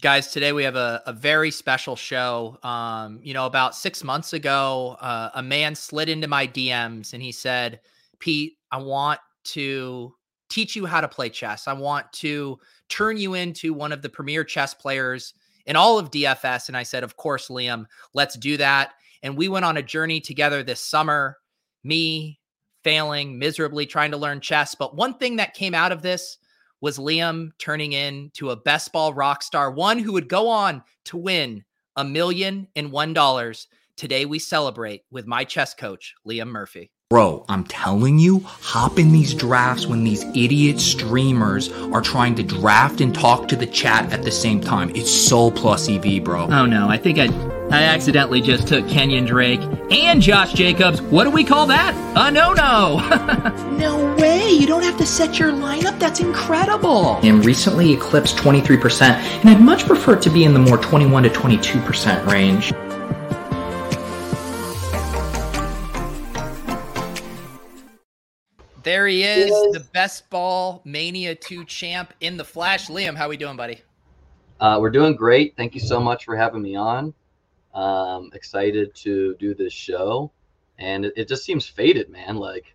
Guys, today we have a, a very special show. Um, you know, about six months ago, uh, a man slid into my DMs and he said, Pete, I want to teach you how to play chess. I want to turn you into one of the premier chess players in all of DFS. And I said, Of course, Liam, let's do that. And we went on a journey together this summer, me failing miserably trying to learn chess. But one thing that came out of this was Liam turning into a best ball rock star, one who would go on to win a million and one dollars. Today we celebrate with my chess coach, Liam Murphy. Bro, I'm telling you, hop in these drafts when these idiot streamers are trying to draft and talk to the chat at the same time. It's so plus EV, bro. Oh no, I think I I accidentally just took Kenyon Drake and Josh Jacobs. What do we call that? A no-no. no way. You don't have to set your lineup. That's incredible. And recently eclipsed 23%, and I'd much prefer it to be in the more 21 to 22% range. There he is, yes. the best ball mania 2 champ in the flash. Liam, how are we doing, buddy? Uh, we're doing great. Thank you so much for having me on. Um, excited to do this show, and it, it just seems fated, man. Like,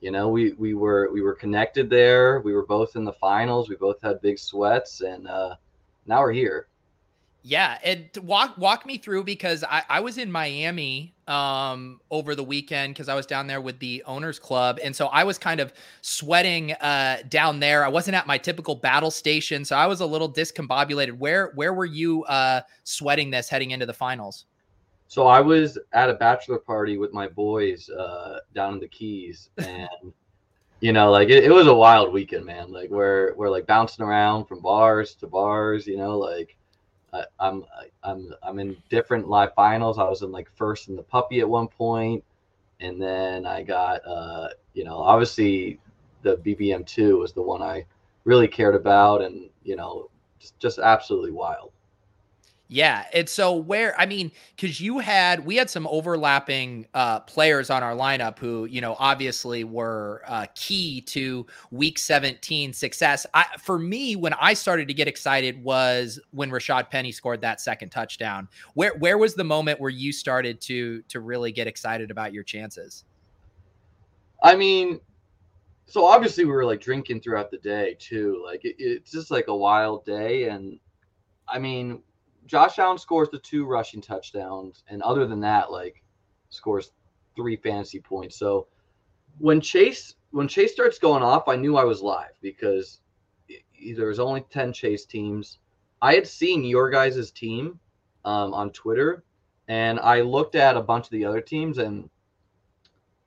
you know, we we were we were connected there. We were both in the finals. We both had big sweats, and uh, now we're here. Yeah, and walk walk me through because I, I was in Miami um, over the weekend because I was down there with the owners club, and so I was kind of sweating uh, down there. I wasn't at my typical battle station, so I was a little discombobulated. Where where were you uh, sweating this heading into the finals? So I was at a bachelor party with my boys uh, down in the Keys, and you know, like it, it was a wild weekend, man. Like we're we're like bouncing around from bars to bars, you know, like I, am I'm I'm in different live finals. I was in like first in the puppy at one point, and then I got uh, you know obviously the BBM two was the one I really cared about, and you know just just absolutely wild. Yeah. And so where I mean, because you had we had some overlapping uh players on our lineup who, you know, obviously were uh key to week 17 success. I for me, when I started to get excited was when Rashad Penny scored that second touchdown. Where where was the moment where you started to to really get excited about your chances? I mean, so obviously we were like drinking throughout the day too. Like it, it's just like a wild day and I mean, Josh Allen scores the two rushing touchdowns, and other than that, like scores three fantasy points. So when Chase when Chase starts going off, I knew I was live because there was only ten Chase teams. I had seen your guys' team um, on Twitter, and I looked at a bunch of the other teams, and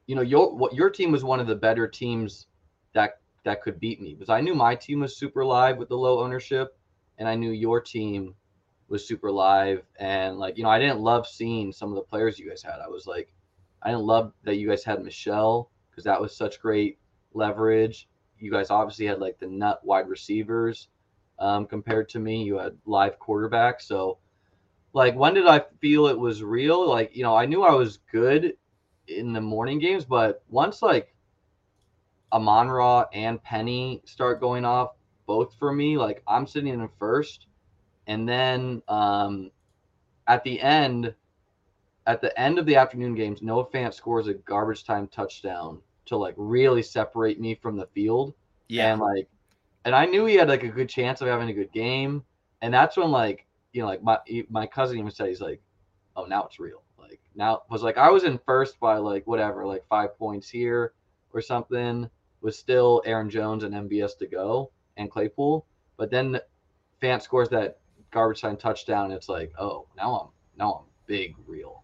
you know your what your team was one of the better teams that that could beat me because I knew my team was super live with the low ownership, and I knew your team was super live and like you know I didn't love seeing some of the players you guys had. I was like I didn't love that you guys had Mitchell because that was such great leverage. You guys obviously had like the nut wide receivers um, compared to me. You had live quarterbacks. So like when did I feel it was real? Like you know I knew I was good in the morning games, but once like Amon Ra and Penny start going off both for me, like I'm sitting in first and then um, at the end, at the end of the afternoon games, Noah Fant scores a garbage time touchdown to like really separate me from the field. Yeah. And like, and I knew he had like a good chance of having a good game. And that's when like, you know, like my my cousin even said he's like, oh, now it's real. Like now was like I was in first by like whatever, like five points here or something. Was still Aaron Jones and MBS to go and Claypool, but then Fant scores that garbage time touchdown, it's like, oh, now I'm now I'm big real.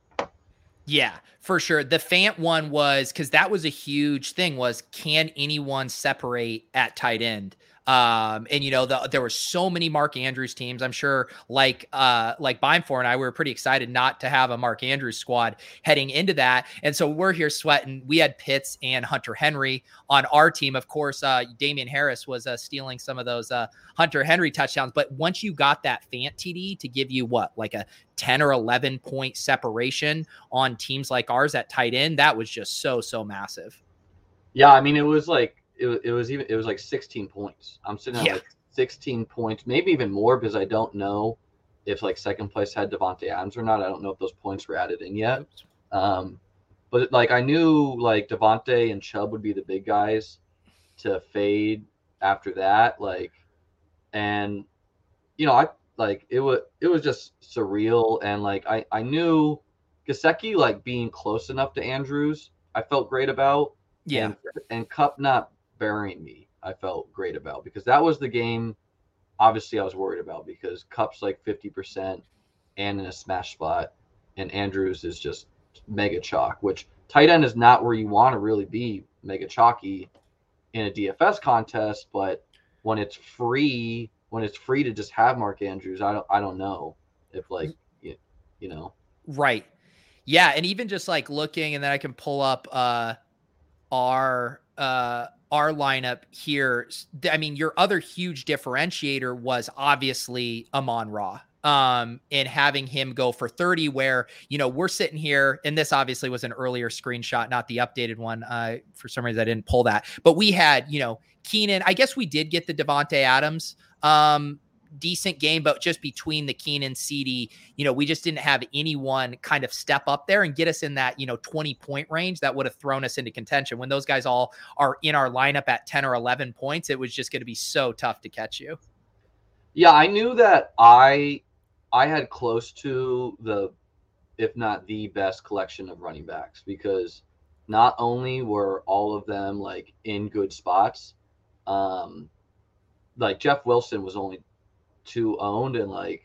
Yeah, for sure. The Fant one was because that was a huge thing. Was can anyone separate at tight end? Um, and you know, the, there were so many Mark Andrews teams. I'm sure, like uh, like Beimfohr and I, we were pretty excited not to have a Mark Andrews squad heading into that. And so we're here sweating. We had Pitts and Hunter Henry on our team. Of course, uh, Damien Harris was uh, stealing some of those uh, Hunter Henry touchdowns. But once you got that Fant TD to give you what, like a 10 or 11 point separation on teams like ours at tight end, that was just so so massive. Yeah, I mean, it was like it, it was even it was like 16 points. I'm sitting at yeah. like 16 points, maybe even more because I don't know if like second place had Davante Adams or not. I don't know if those points were added in yet. Um, but like I knew like Davante and Chubb would be the big guys to fade after that. Like, and you know, I like it was it was just surreal and like I I knew Gesicki like being close enough to Andrews. I felt great about. Yeah. And, and Kupp not burying me. I felt great about because that was the game. Obviously, I was worried about because Kupp's like fifty percent and in a smash spot, and Andrews is just mega chalk. Which tight end is not where you want to really be mega chalky in a DFS contest, but when it's free, when it's free to just have Mark Andrews, I don't I don't know if like you, you know. Right. Yeah, and even just like looking and then I can pull up uh our uh our lineup here. I mean, your other huge differentiator was obviously Amon Ra um, and having him go for 30, where, you know, we're sitting here, and this obviously was an earlier screenshot, not the updated one. Uh, for some reason, I didn't pull that, but we had, you know, Keenan. I guess we did get the Davante Adams um, decent game, but just between the Keenan, CeeDee, you know, we just didn't have anyone kind of step up there and get us in that, you know, 20 point range that would have thrown us into contention. When those guys all are in our lineup at 10 or 11 points, it was just going to be so tough to catch you. Yeah, I knew that I I had close to the, if not the best collection of running backs because not only were all of them like in good spots, um, like Jeff Wilson was only two owned, and like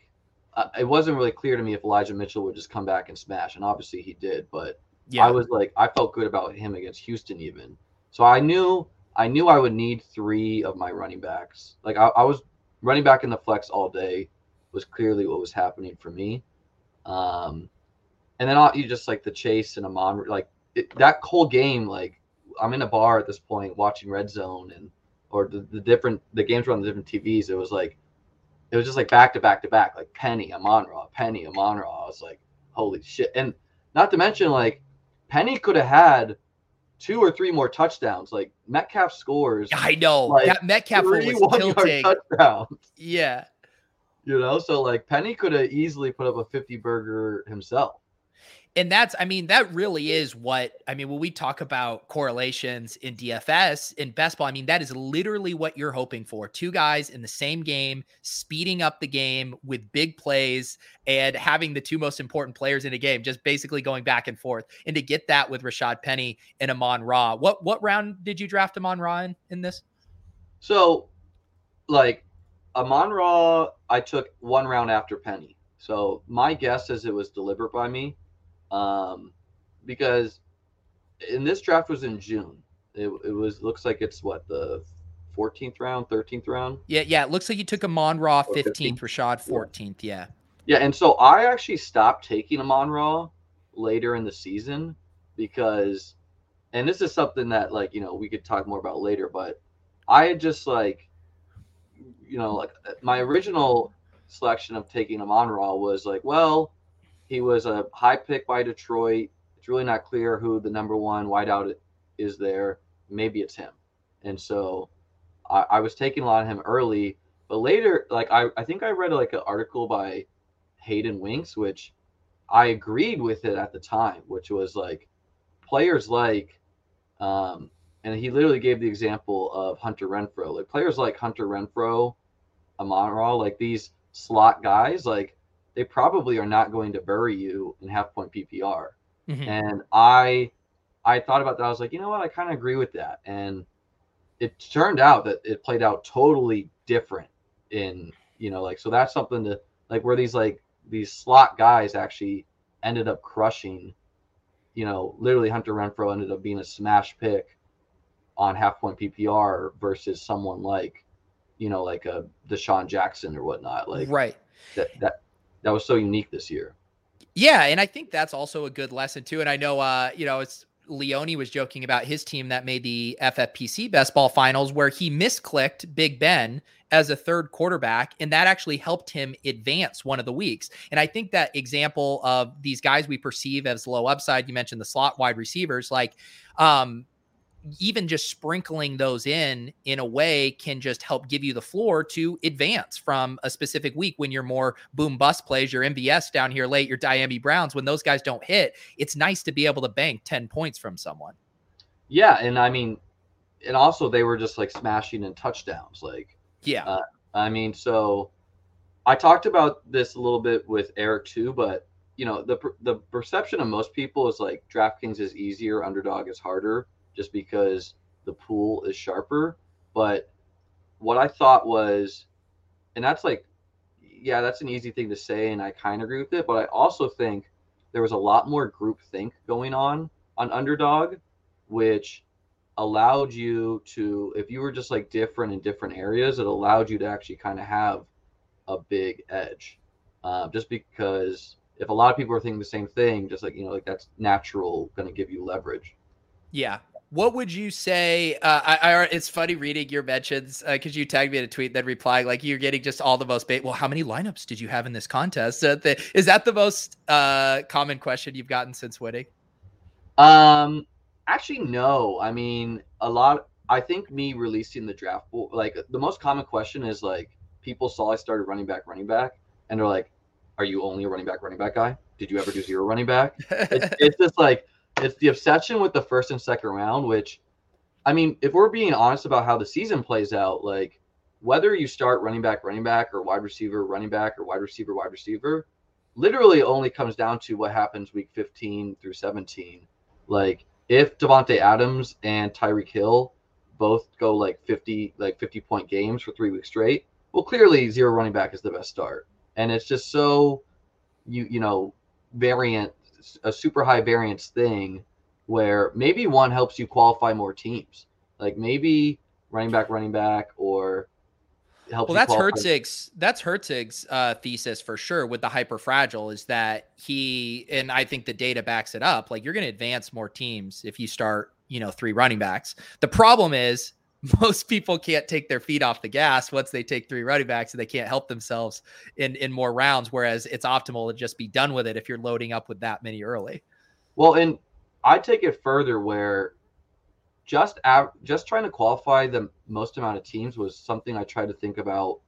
uh, it wasn't really clear to me if Elijah Mitchell would just come back and smash, and obviously he did. But yeah. I was like, I felt good about him against Houston even. So I knew I knew I would need three of my running backs. Like I, I was running back in the flex all day was clearly what was happening for me. Um, and then you just like the chase and Amon, like it, that whole game. Like I'm in a bar at this point watching Red Zone and or the, the different the games were on the different TVs. It was like it was just like back to back to back, like Penny, Amon Ra, Penny, Amon Ra. I was like, holy shit! And not to mention like Penny could have had two or three more touchdowns. Like Metcalf scores. I know like that Metcalf three was tilting. Touchdowns. Yeah, you know, so like Penny could have easily put up a 50 burger himself. And that's, I mean, that really is what, I mean, when we talk about correlations in DFS, in best ball, I mean, that is literally what you're hoping for. Two guys in the same game, speeding up the game with big plays and having the two most important players in a game, just basically going back and forth. And to get that with Rashad Penny and Amon Ra. What, what round did you draft Amon Ra in, in this? So, like, Amon Ra, I took one round after Penny. So my guess is it was deliberate by me, um, because in this draft was in June. It, it was looks like it's what the 14th round, 13th round. Yeah, yeah. It looks like you took Amon Ra 15th, Rashad 14th. Yeah. Yeah, and so I actually stopped taking Amon Ra later in the season because, and this is something that like you know we could talk more about later, but I had just like you know, like my original selection of taking Amon Ra was like, well, he was a high pick by Detroit. It's really not clear who the number one wideout is there. Maybe it's him. And so I, I was taking a lot of him early, but later, like I, I think I read like an article by Hayden Winks, which I agreed with it at the time, which was like players like um, and he literally gave the example of Hunter Renfrow, Like players like Hunter Renfrow, Amon Ra, like these slot guys, like they probably are not going to bury you in half point PPR. Mm-hmm. And I I thought about that. I was like, you know what? I kind of agree with that. And it turned out that it played out totally different in, you know, like so that's something to like where these like these slot guys actually ended up crushing, you know, literally Hunter Renfrow ended up being a smash pick on half point PPR versus someone like you know, like a DeSean Jackson or whatnot. Like right. That that that was so unique this year. Yeah, and I think that's also a good lesson too. And I know uh, you know, it's Leone was joking about his team that made the FFPC best ball finals where he misclicked Big Ben as a third quarterback and that actually helped him advance one of the weeks. And I think that example of these guys we perceive as low upside, you mentioned the slot wide receivers like um even just sprinkling those in in a way can just help give you the floor to advance from a specific week when you're more boom bust plays your MBS down here late your Dyami Browns when those guys don't hit it's nice to be able to bank 10 points from someone. Yeah and I mean and also they were just like smashing in touchdowns like yeah. uh, I mean so I talked about this a little bit with Eric too but you know the the perception of most people is like DraftKings is easier underdog is harder just because the pool is sharper. But what I thought was, and that's like, yeah, that's an easy thing to say, and I kind of agree with it. But I also think there was a lot more group think going on on underdog, which allowed you to, if you were just like different in different areas, it allowed you to actually kind of have a big edge. Uh, just because if a lot of people are thinking the same thing, just like, you know, like that's natural, going to give you leverage. Yeah, what would you say? Uh, I, I, it's funny reading your mentions because uh, you tagged me in a tweet, then replying like you're getting just all the most bait. Well, how many lineups did you have in this contest? Uh, the, is that the most uh, common question you've gotten since winning? Um, actually, no. I mean, a lot. I think me releasing the draft pool, like the most common question is like people saw I started running back, running back, and they're like, "Are you only a running back, running back guy? Did you ever do zero running back?" it's, it's just like it's the obsession with the first and second round, which, I mean, if we're being honest about how the season plays out, like whether you start running back, running back, or wide receiver, running back, or wide receiver, wide receiver, literally only comes down to what happens week 15 through 17. Like if Davante Adams and Tyreek Hill both go like 50 like 50 point games for three weeks straight, well, clearly zero running back is the best start, and it's just so you you know variant a super high variance thing where maybe one helps you qualify more teams. Like maybe running back, running back, or help. Well, that's qualify. Herzig's. That's Herzig's uh, thesis for sure with the hyper fragile is that he and I think the data backs it up. Like you're going to advance more teams if you start, you know, three running backs. The problem is most people can't take their feet off the gas once they take three running backs and they can't help themselves in in more rounds whereas it's optimal to just be done with it if you're loading up with that many early. Well and i take it further where just av- just trying to qualify the most amount of teams was something i tried to think about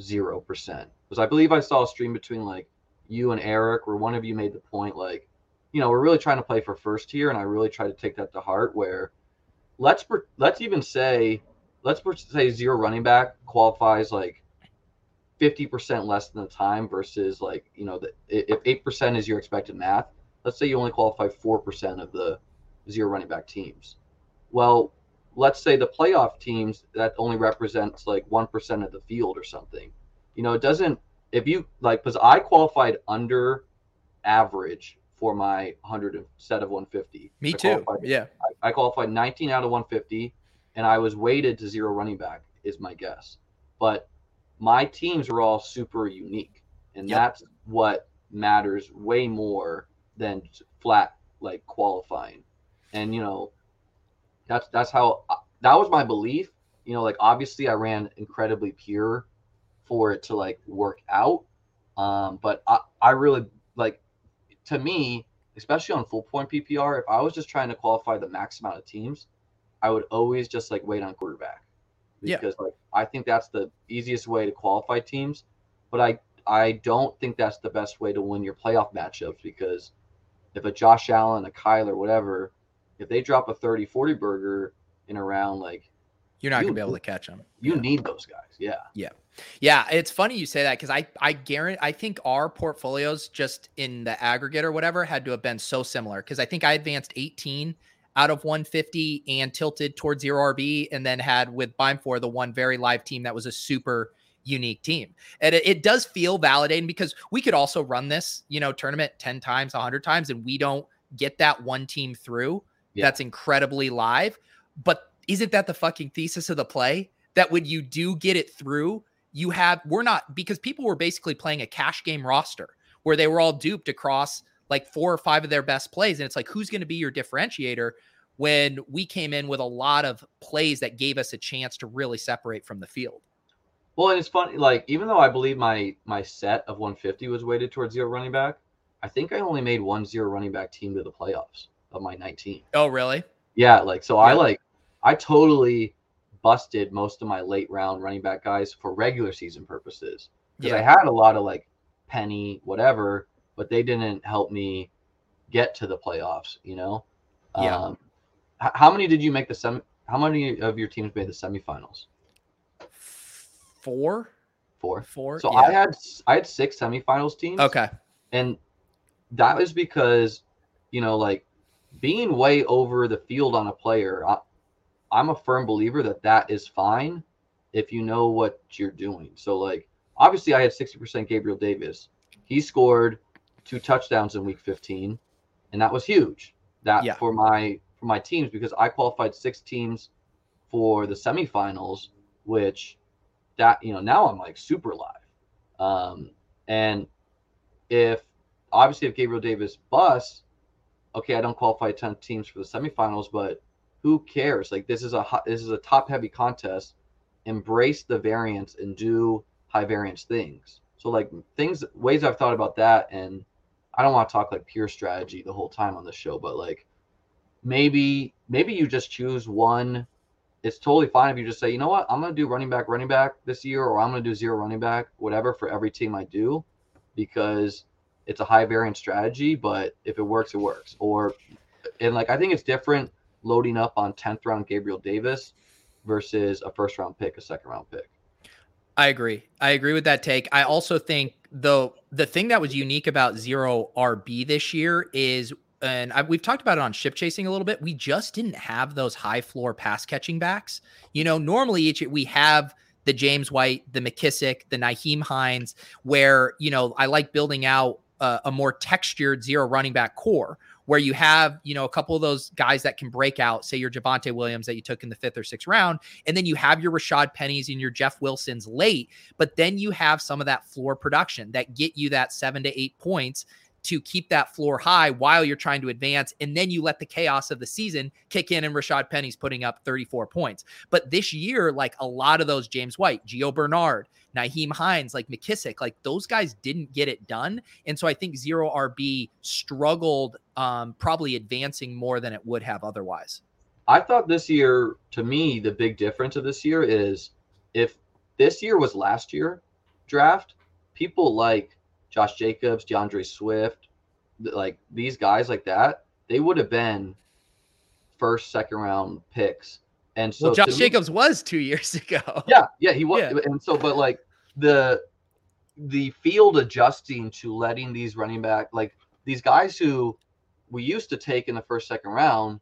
0% because i believe i saw a stream between like you and eric where one of you made the point like you know we're really trying to play for first here and i really try to take that to heart where let's let's even say let's say zero running back qualifies like 50% less than the time versus like you know the, if 8% is your expected math let's say you only qualify 4% of the zero running back teams well let's say the playoff teams that only represents like 1% of the field or something you know it doesn't if you like because i qualified under average for my 100 set of 150. Me I too. Yeah. I, qualified 19 out of 150, and I was weighted to zero running back, is my guess. But my teams were all super unique, and yep. that's what matters way more than flat like qualifying. And you know, that's that's how uh, that was my belief. You know, like obviously I ran incredibly pure for it to like work out. Um, but I, I really like to me, especially on full point PPR, if I was just trying to qualify the max amount of teams, I would always just like wait on quarterback because yeah. like I think that's the easiest way to qualify teams. But I I don't think that's the best way to win your playoff matchups because if a Josh Allen, a Kyler, whatever, if they drop a 30 40 burger in a round, like you're not you, gonna be able to catch them. You yeah. need those guys. Yeah. Yeah. Yeah, it's funny you say that because I I guarantee I think our portfolios just in the aggregate or whatever had to have been so similar because I think I advanced 18 out of 150 and tilted towards zero RB and then had with Beimfohr the one very live team that was a super unique team. And it, it, does feel validating because we could also run this, you know, tournament 10 times, 100 times and we don't get that one team through. Yeah. That's incredibly live. But isn't that the fucking thesis of the play? That when you do get it through, you have we're not because people were basically playing a cash game roster where they were all duped across like four or five of their best plays and it's like who's going to be your differentiator when we came in with a lot of plays that gave us a chance to really separate from the field well and it's funny like even though i believe my my set of 150 was weighted towards zero running back i think i only made one zero running back team to the playoffs of my 19 oh really yeah like so yeah. i like I totally busted most of my late round running back guys for regular season purposes because Yeah. I had a lot of like penny whatever, but they didn't help me get to the playoffs. You know. Yeah. Um, h- how many did you make the semi? How many of your teams made the semifinals? Four, Four. four. So yeah. I had I had six semifinals teams. okay. and that was because you know like being way over the field on a player I, i'm a firm believer that that is fine if you know what you're doing. So like obviously i had 60% gabriel davis. He scored two touchdowns in week 15 and that was huge. That Yeah. for my for my teams because i qualified six teams for the semifinals which that you know now i'm like super live. Um and if obviously if Gabriel Davis busts, okay, I don't qualify 10 teams for the semifinals, but who cares? Like this is a this is a top heavy contest. Embrace the variance and do high variance things. So like things ways I've thought about that and I don't want to talk like pure strategy the whole time on the show, but like maybe maybe you just choose one it's totally fine if you just say, you know what, I'm gonna do running back, running back this year, or I'm gonna do zero running back, whatever for every team I do, because it's a high variance strategy. But if it works, it works. Or and like I think it's different loading up on 10th round Gabriel Davis versus a first round pick, a second round pick. I agree. I agree with that take. I also think though the thing that was unique about zero RB this year is, and I, we've talked about it on ship chasing a little bit. We just didn't have those high floor pass catching backs. You know, normally each we have the James White, the McKissic, the Nyheim Hines, where you know I like building out a, a more textured zero running back core where you have, you know, a couple of those guys that can break out, say your Javonte Williams that you took in the fifth or sixth round, and then you have your Rashad Pennies and your Jeff Wilsons late, but then you have some of that floor production that get you that seven to eight points to keep that floor high while you're trying to advance. And then you let the chaos of the season kick in and Rashad Penny's putting up 34 points. But this year, like a lot of those James White, Gio Bernard, Nyheim Hines, like McKissic, like those guys didn't get it done. And so I think zero RB struggled um, probably advancing more than it would have otherwise. I thought this year, to me, the big difference of this year is if this year was last year draft, people like Josh Jacobs, DeAndre Swift, like these guys like that, they would have been first, second round picks. And so well, Josh me- Jacobs was two years ago. yeah, yeah, he was. Yeah. And so, but like the the field adjusting to letting these running back, like these guys who we used to take in the first, second round,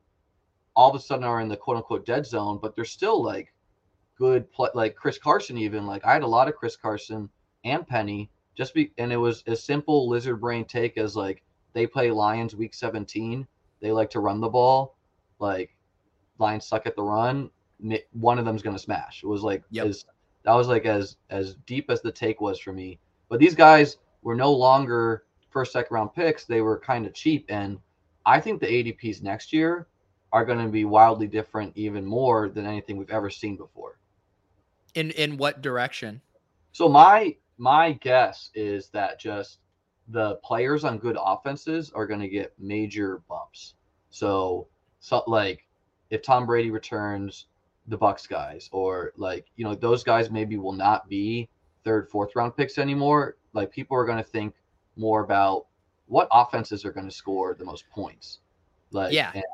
all of a sudden are in the quote unquote dead zone, but they're still like good play. Like Chris Carson, even like I had a lot of Chris Carson and Penny, just be, and it was a simple lizard brain take as like they play Lions week 17. They like to run the ball, like Lions suck at the run. One of them's gonna smash. It was like Yep. as that was like as as deep as the take was for me. But these guys were no longer first, second round picks. They were kind of cheap, and I think the ADPs next year are going to be wildly different, even more than anything we've ever seen before. In in what direction? So my my guess is that just the players on good offenses are going to get major bumps. So so like if Tom Brady returns, the Bucs guys or like you know those guys maybe will not be third, fourth round picks anymore. Like people are going to think more about what offenses are going to score the most points. Like Yeah. and,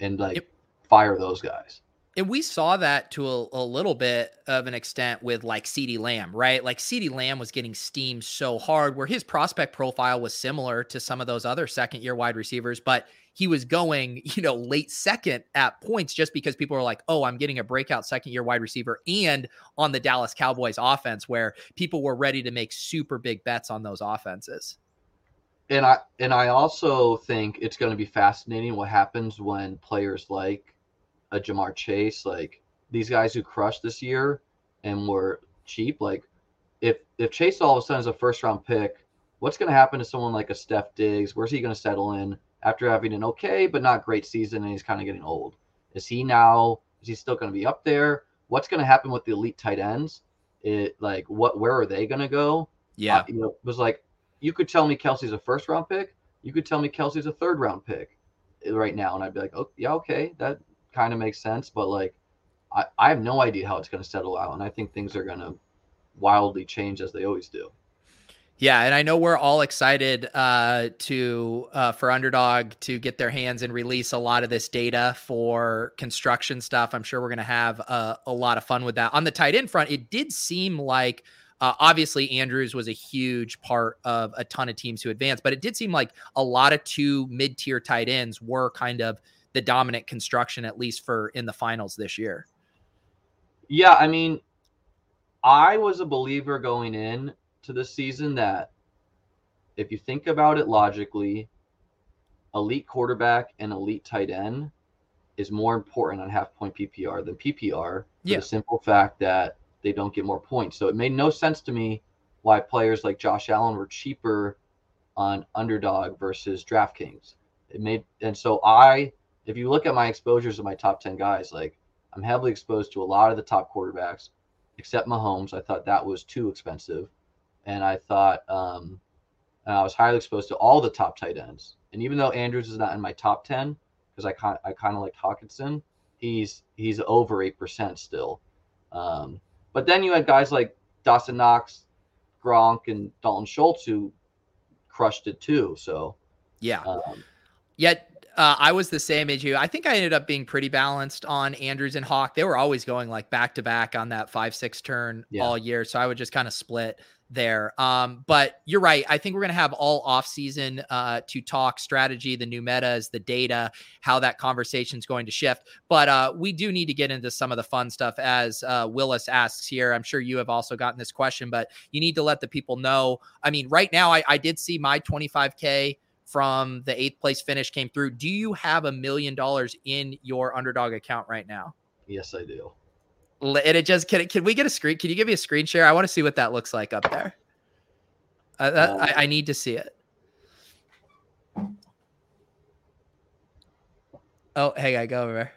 and like Yep. fire those guys. And we saw that to a, a little bit of an extent with like CeeDee Lamb, right? Like CeeDee Lamb was getting steamed so hard where his prospect profile was similar to some of those other second year wide receivers, but he was going, you know, late second at points just because people were like, oh, I'm getting a breakout second year wide receiver and on the Dallas Cowboys offense where people were ready to make super big bets on those offenses. and I and I also think it's going to be fascinating what happens when players like a Ja'Marr Chase, like these guys who crushed this year and were cheap, like if if Chase all of a sudden is a first round pick, what's going to happen to someone like a Steph Diggs? Where's he going to settle in after having an okay but not great season and he's kind of getting old? Is he now? Is he still going to be up there? What's going to happen with the elite tight ends? It like what? Where are they going to go? Yeah. Uh, you know, it was like you could tell me Kelce's a first round pick. You could tell me Kelce's a third round pick right now, and I'd be like, oh yeah, okay, that kind of makes sense. But like I, I have no idea how it's going to settle out, and I think things are going to wildly change as they always do. Yeah, and I know we're all excited uh, to uh, for Underdog to get their hands and release a lot of this data for construction stuff. I'm sure we're going to have a, a, lot of fun with that. On the tight end front, it did seem like uh, obviously Andrews was a huge part of a ton of teams who advanced, but it did seem like a lot of two mid tier tight ends were kind of the dominant construction, at least for in the finals this year. Yeah, I mean, I was a believer going in to the season that if you think about it logically, elite quarterback and elite tight end is more important on half point PPR than PPR for yeah. the simple fact that they don't get more points. So it made no sense to me why players like Josh Allen were cheaper on underdog versus DraftKings. It made and so I if you look at my exposures of my top 10 guys, like I'm heavily exposed to a lot of the top quarterbacks, except Mahomes. I thought that was too expensive and I thought um, and I was highly exposed to all the top tight ends. And even though Andrews is not in my top ten, because I kind I kind of like Hockenson, he's he's over eight percent still. Um, but then you had guys like Dawson Knox, Gronk, and Dalton Schultz who crushed it too. So yeah. Um, Yet uh, I was the same as you. I think I ended up being pretty balanced on Andrews and Hawk. They were always going like back to back on that five six turn yeah. all year, so I would just kind of split there. Um, but you're right. I think we're going to have all off season uh, to talk strategy, the new metas, the data, how that conversation is going to shift. But uh, we do need to get into some of the fun stuff as uh, Willis asks here. I'm sure you have also gotten this question, but you need to let the people know. I mean, right now, I, I did see my 25K from the eighth place finish came through. Do you have a million dollars in your underdog account right now? Yes, I do and it just can can we get a screen? Can you give me a screen share? I want to see what that looks like up there. Uh, that, um, I, I need to see it. Oh, hey, I go over.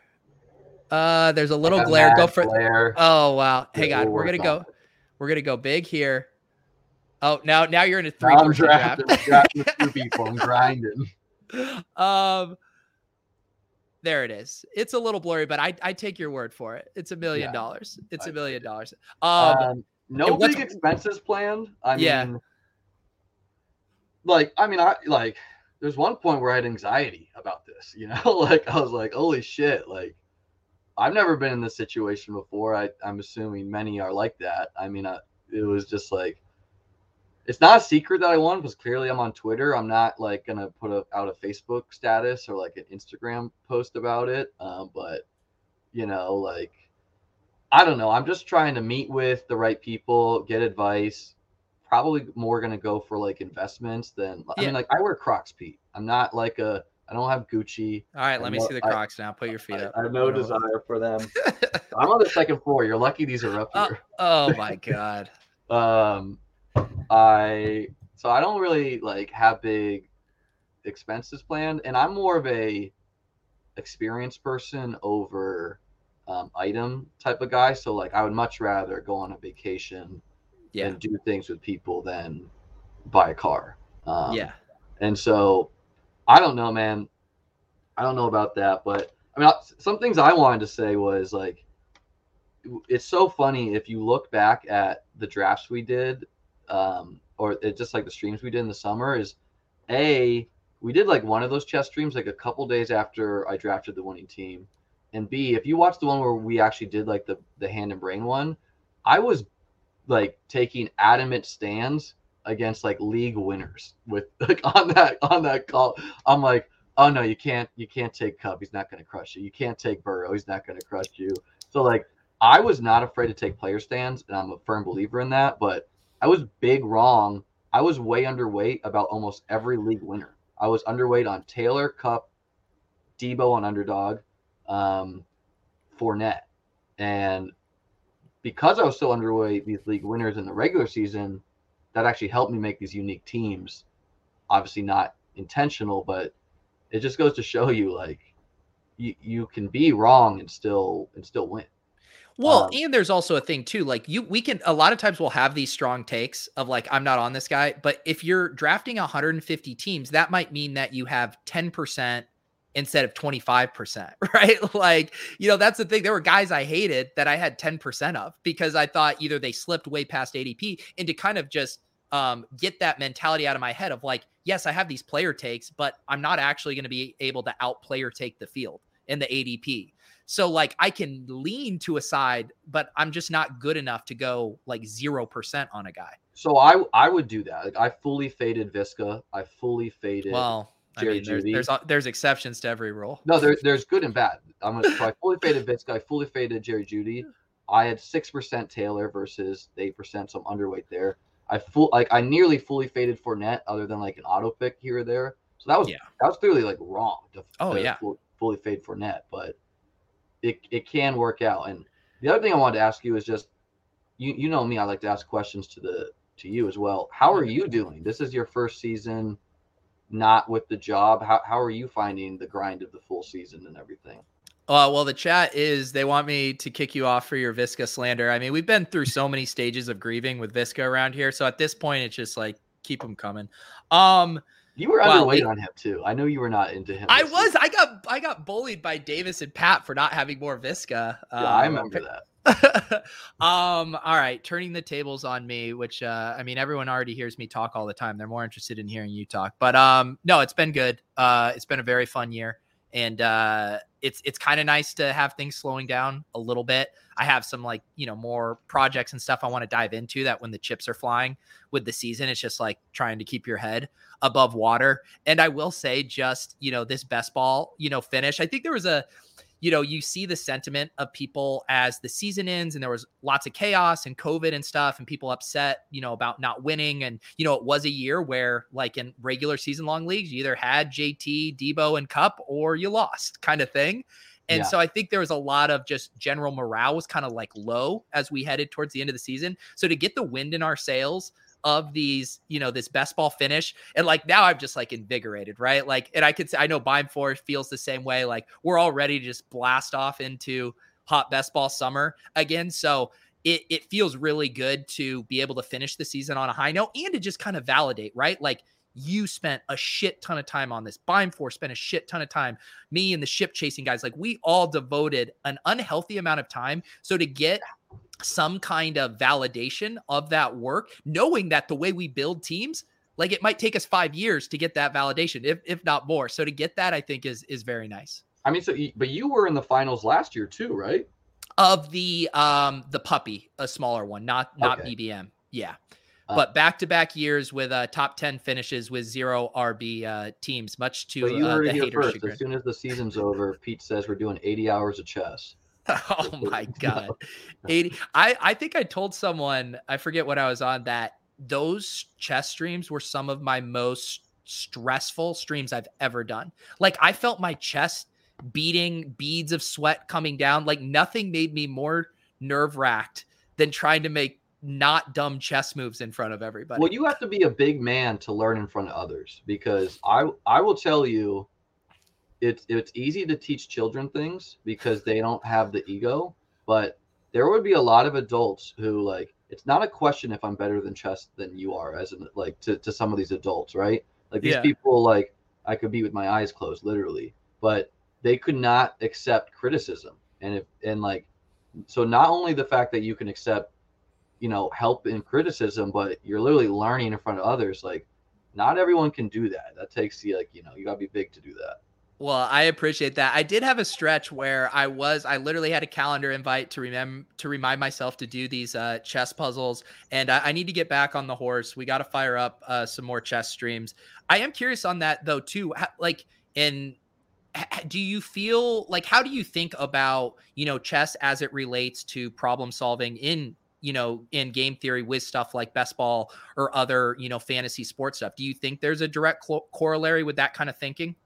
Uh, there's a little glare. Go for glare. Oh wow. Hey, God, we're gonna go. We're gonna go big here. Oh, now now you're in a three. I'm drafting, drafting people. I'm grinding. Um, there it is. It's a little blurry, but I I take your word for it. It's a million yeah, dollars. It's I a million dollars. Um, um no big expenses planned. I mean, yeah. like I mean, I like. There's one point where I had anxiety about this. You know, like I was like, holy shit, like. I've never been in this situation before. I, I'm assuming many are like that. I mean, I, it was just like it's not a secret that I won because clearly I'm on Twitter. I'm not like gonna put a, out a Facebook status or like an Instagram post about it. Um, but you know, like I don't know. I'm just trying to meet with the right people, get advice. Probably more gonna go for like investments than I mean, like I wear Crocs, Pete. I'm not like a I don't have Gucci. All right, let me see the Crocs I, now. Put your feet I, up. I have no desire for them. I'm on the second floor. You're lucky these are up uh, here. Uh, oh my god. um, I so I don't really like have big expenses planned, and I'm more of a experienced person over um, item type of guy. So like I would much rather go on a vacation yeah. and do things with people than buy a car. Um, yeah. And so I don't know, man. I don't know about that, but I mean, some things I wanted to say was like, it's so funny if you look back at the drafts we did um, or it, just like the streams we did in the summer is a we did like one of those chess streams like a couple days after I drafted the winning team, and b if you watch the one where we actually did like the the hand and brain one, I was like taking adamant stands against like league winners with like on that on that call. I'm like, oh no, you can't you can't take Kupp, He's not going to crush you. You can't take Burrow. He's not going to crush you. So like I was not afraid to take player stands, and I'm a firm believer in that. But I was big wrong. I was way underweight about almost every league winner. I was underweight on Taylor, Kupp, Deebo on underdog, um, Fournette. And because I was still underweight these league winners in the regular season, that actually helped me make these unique teams. Obviously not intentional, but it just goes to show you like you, you can be wrong and still and still win. Well, um, and there's also a thing too. Like you, we can a lot of times we'll have these strong takes of like I'm not on this guy, but if you're drafting 150 teams, that might mean that you have 10% instead of 25%, right? Like, you know, that's the thing. There were guys I hated that I had 10% of because I thought either they slipped way past ADP and to kind of just um, get that mentality out of my head of like, yes, I have these player takes, but I'm not actually going to be able to out player take the field in the ADP. So like I can lean to a side, but I'm just not good enough to go like 0% on a guy. So I I would do that. Like I fully faded Visca. I fully faded well, I mean, there's, there's, uh, there's exceptions to every rule. No, there, there's good and bad. I'm gonna try fully faded Visca. I fully faded Jerry Jeudy. I had six percent Taylor versus eight percent, so I'm underweight there. I full like I nearly fully faded Fournette, other than like an auto pick here or there. So that was yeah. that was clearly like wrong. To, oh to yeah, fully fade Fournette, but it it can work out. And the other thing I wanted to ask you is just you you know me, I like to ask questions to the to you as well. How are you doing? This is your first season not with the job. How, how are you finding the grind of the full season and everything? Uh, well, the chat is they want me to kick you off for your Visca slander. I mean, we've been through so many stages of grieving with Visca around here. So at this point, it's just like keep them coming. Um, you were well, underweight on him too. I know you were not into him. I was. I got I got bullied by Davis and Pat for not having more Visca. Yeah, um, I remember that. um all right turning the tables on me which uh i mean everyone already hears me talk all the time they're more interested in hearing you talk but um no it's been good uh it's been a very fun year and uh it's it's kind of nice to have things slowing down a little bit. I have some like you know more projects and stuff i want to dive into that when the chips are flying with the season it's just like trying to keep your head above water. And i will say just you know this best ball you know finish i think there was a you know, you see the sentiment of people as the season ends and there was lots of chaos and COVID and stuff and people upset, you know, about not winning. And, you know, it was a year where, like in regular season long leagues, you either had JT, Deebo, and Kupp or you lost kind of thing. And yeah. so I think there was a lot of just general morale was kind of like low as we headed towards the end of the season. So to get the wind in our sails of these, you know, this best ball finish. And like now I'm just like invigorated, right? Like, and I could say, I know Beimfohr feels the same way. Like we're all ready to just blast off into hot best ball summer again. So it, it feels really good to be able to finish the season on a high note and to just kind of validate, right? Like you spent a shit ton of time on this. Beimfohr spent a shit ton of time. Me and the ship chasing guys, like we all devoted an unhealthy amount of time. So to get some kind of validation of that work, knowing that the way we build teams, like it might take us five years to get that validation, if if not more. So to get that, I think is is very nice. I mean, so but you were in the finals last year too, right? Of the um the puppy, a smaller one, not not okay. BBM. Yeah. Uh, but back to back years with uh, top 10 finishes with zero RB uh, teams, much to you uh, the haters. First. As soon as the season's over, Pete says we're doing 80 hours of chess. oh my god. 80 i i think i told someone i forget what i was on that those chess streams were some of my most stressful streams i've ever done. Like i felt my chest beating beads of sweat coming down. Like nothing made me more nerve wracked than trying to make not dumb chess moves in front of everybody. Well you have to be a big man to learn in front of others because i i will tell you it's it's easy to teach children things because they don't have the ego, but there would be a lot of adults who like it's not a question if I'm better than chess than you are as in like to, to some of these adults, right? Like these yeah. people like I could be with my eyes closed literally, but they could not accept criticism. And if and like so not only the fact that you can accept you know help in criticism, but you're literally learning in front of others like not everyone can do that. That takes you like, you know, you got to be big to do that. Well, I appreciate that. I did have a stretch where I was I literally had a calendar invite to remember to remind myself to do these uh, chess puzzles, and I, I, need to get back on the horse. We got to fire up uh, some more chess streams. I am curious on that though too. Like, in do you feel like how do you think about you know chess as it relates to problem solving in you know in game theory with stuff like best ball or other you know fantasy sports stuff? Do you think there's a direct corollary with that kind of thinking?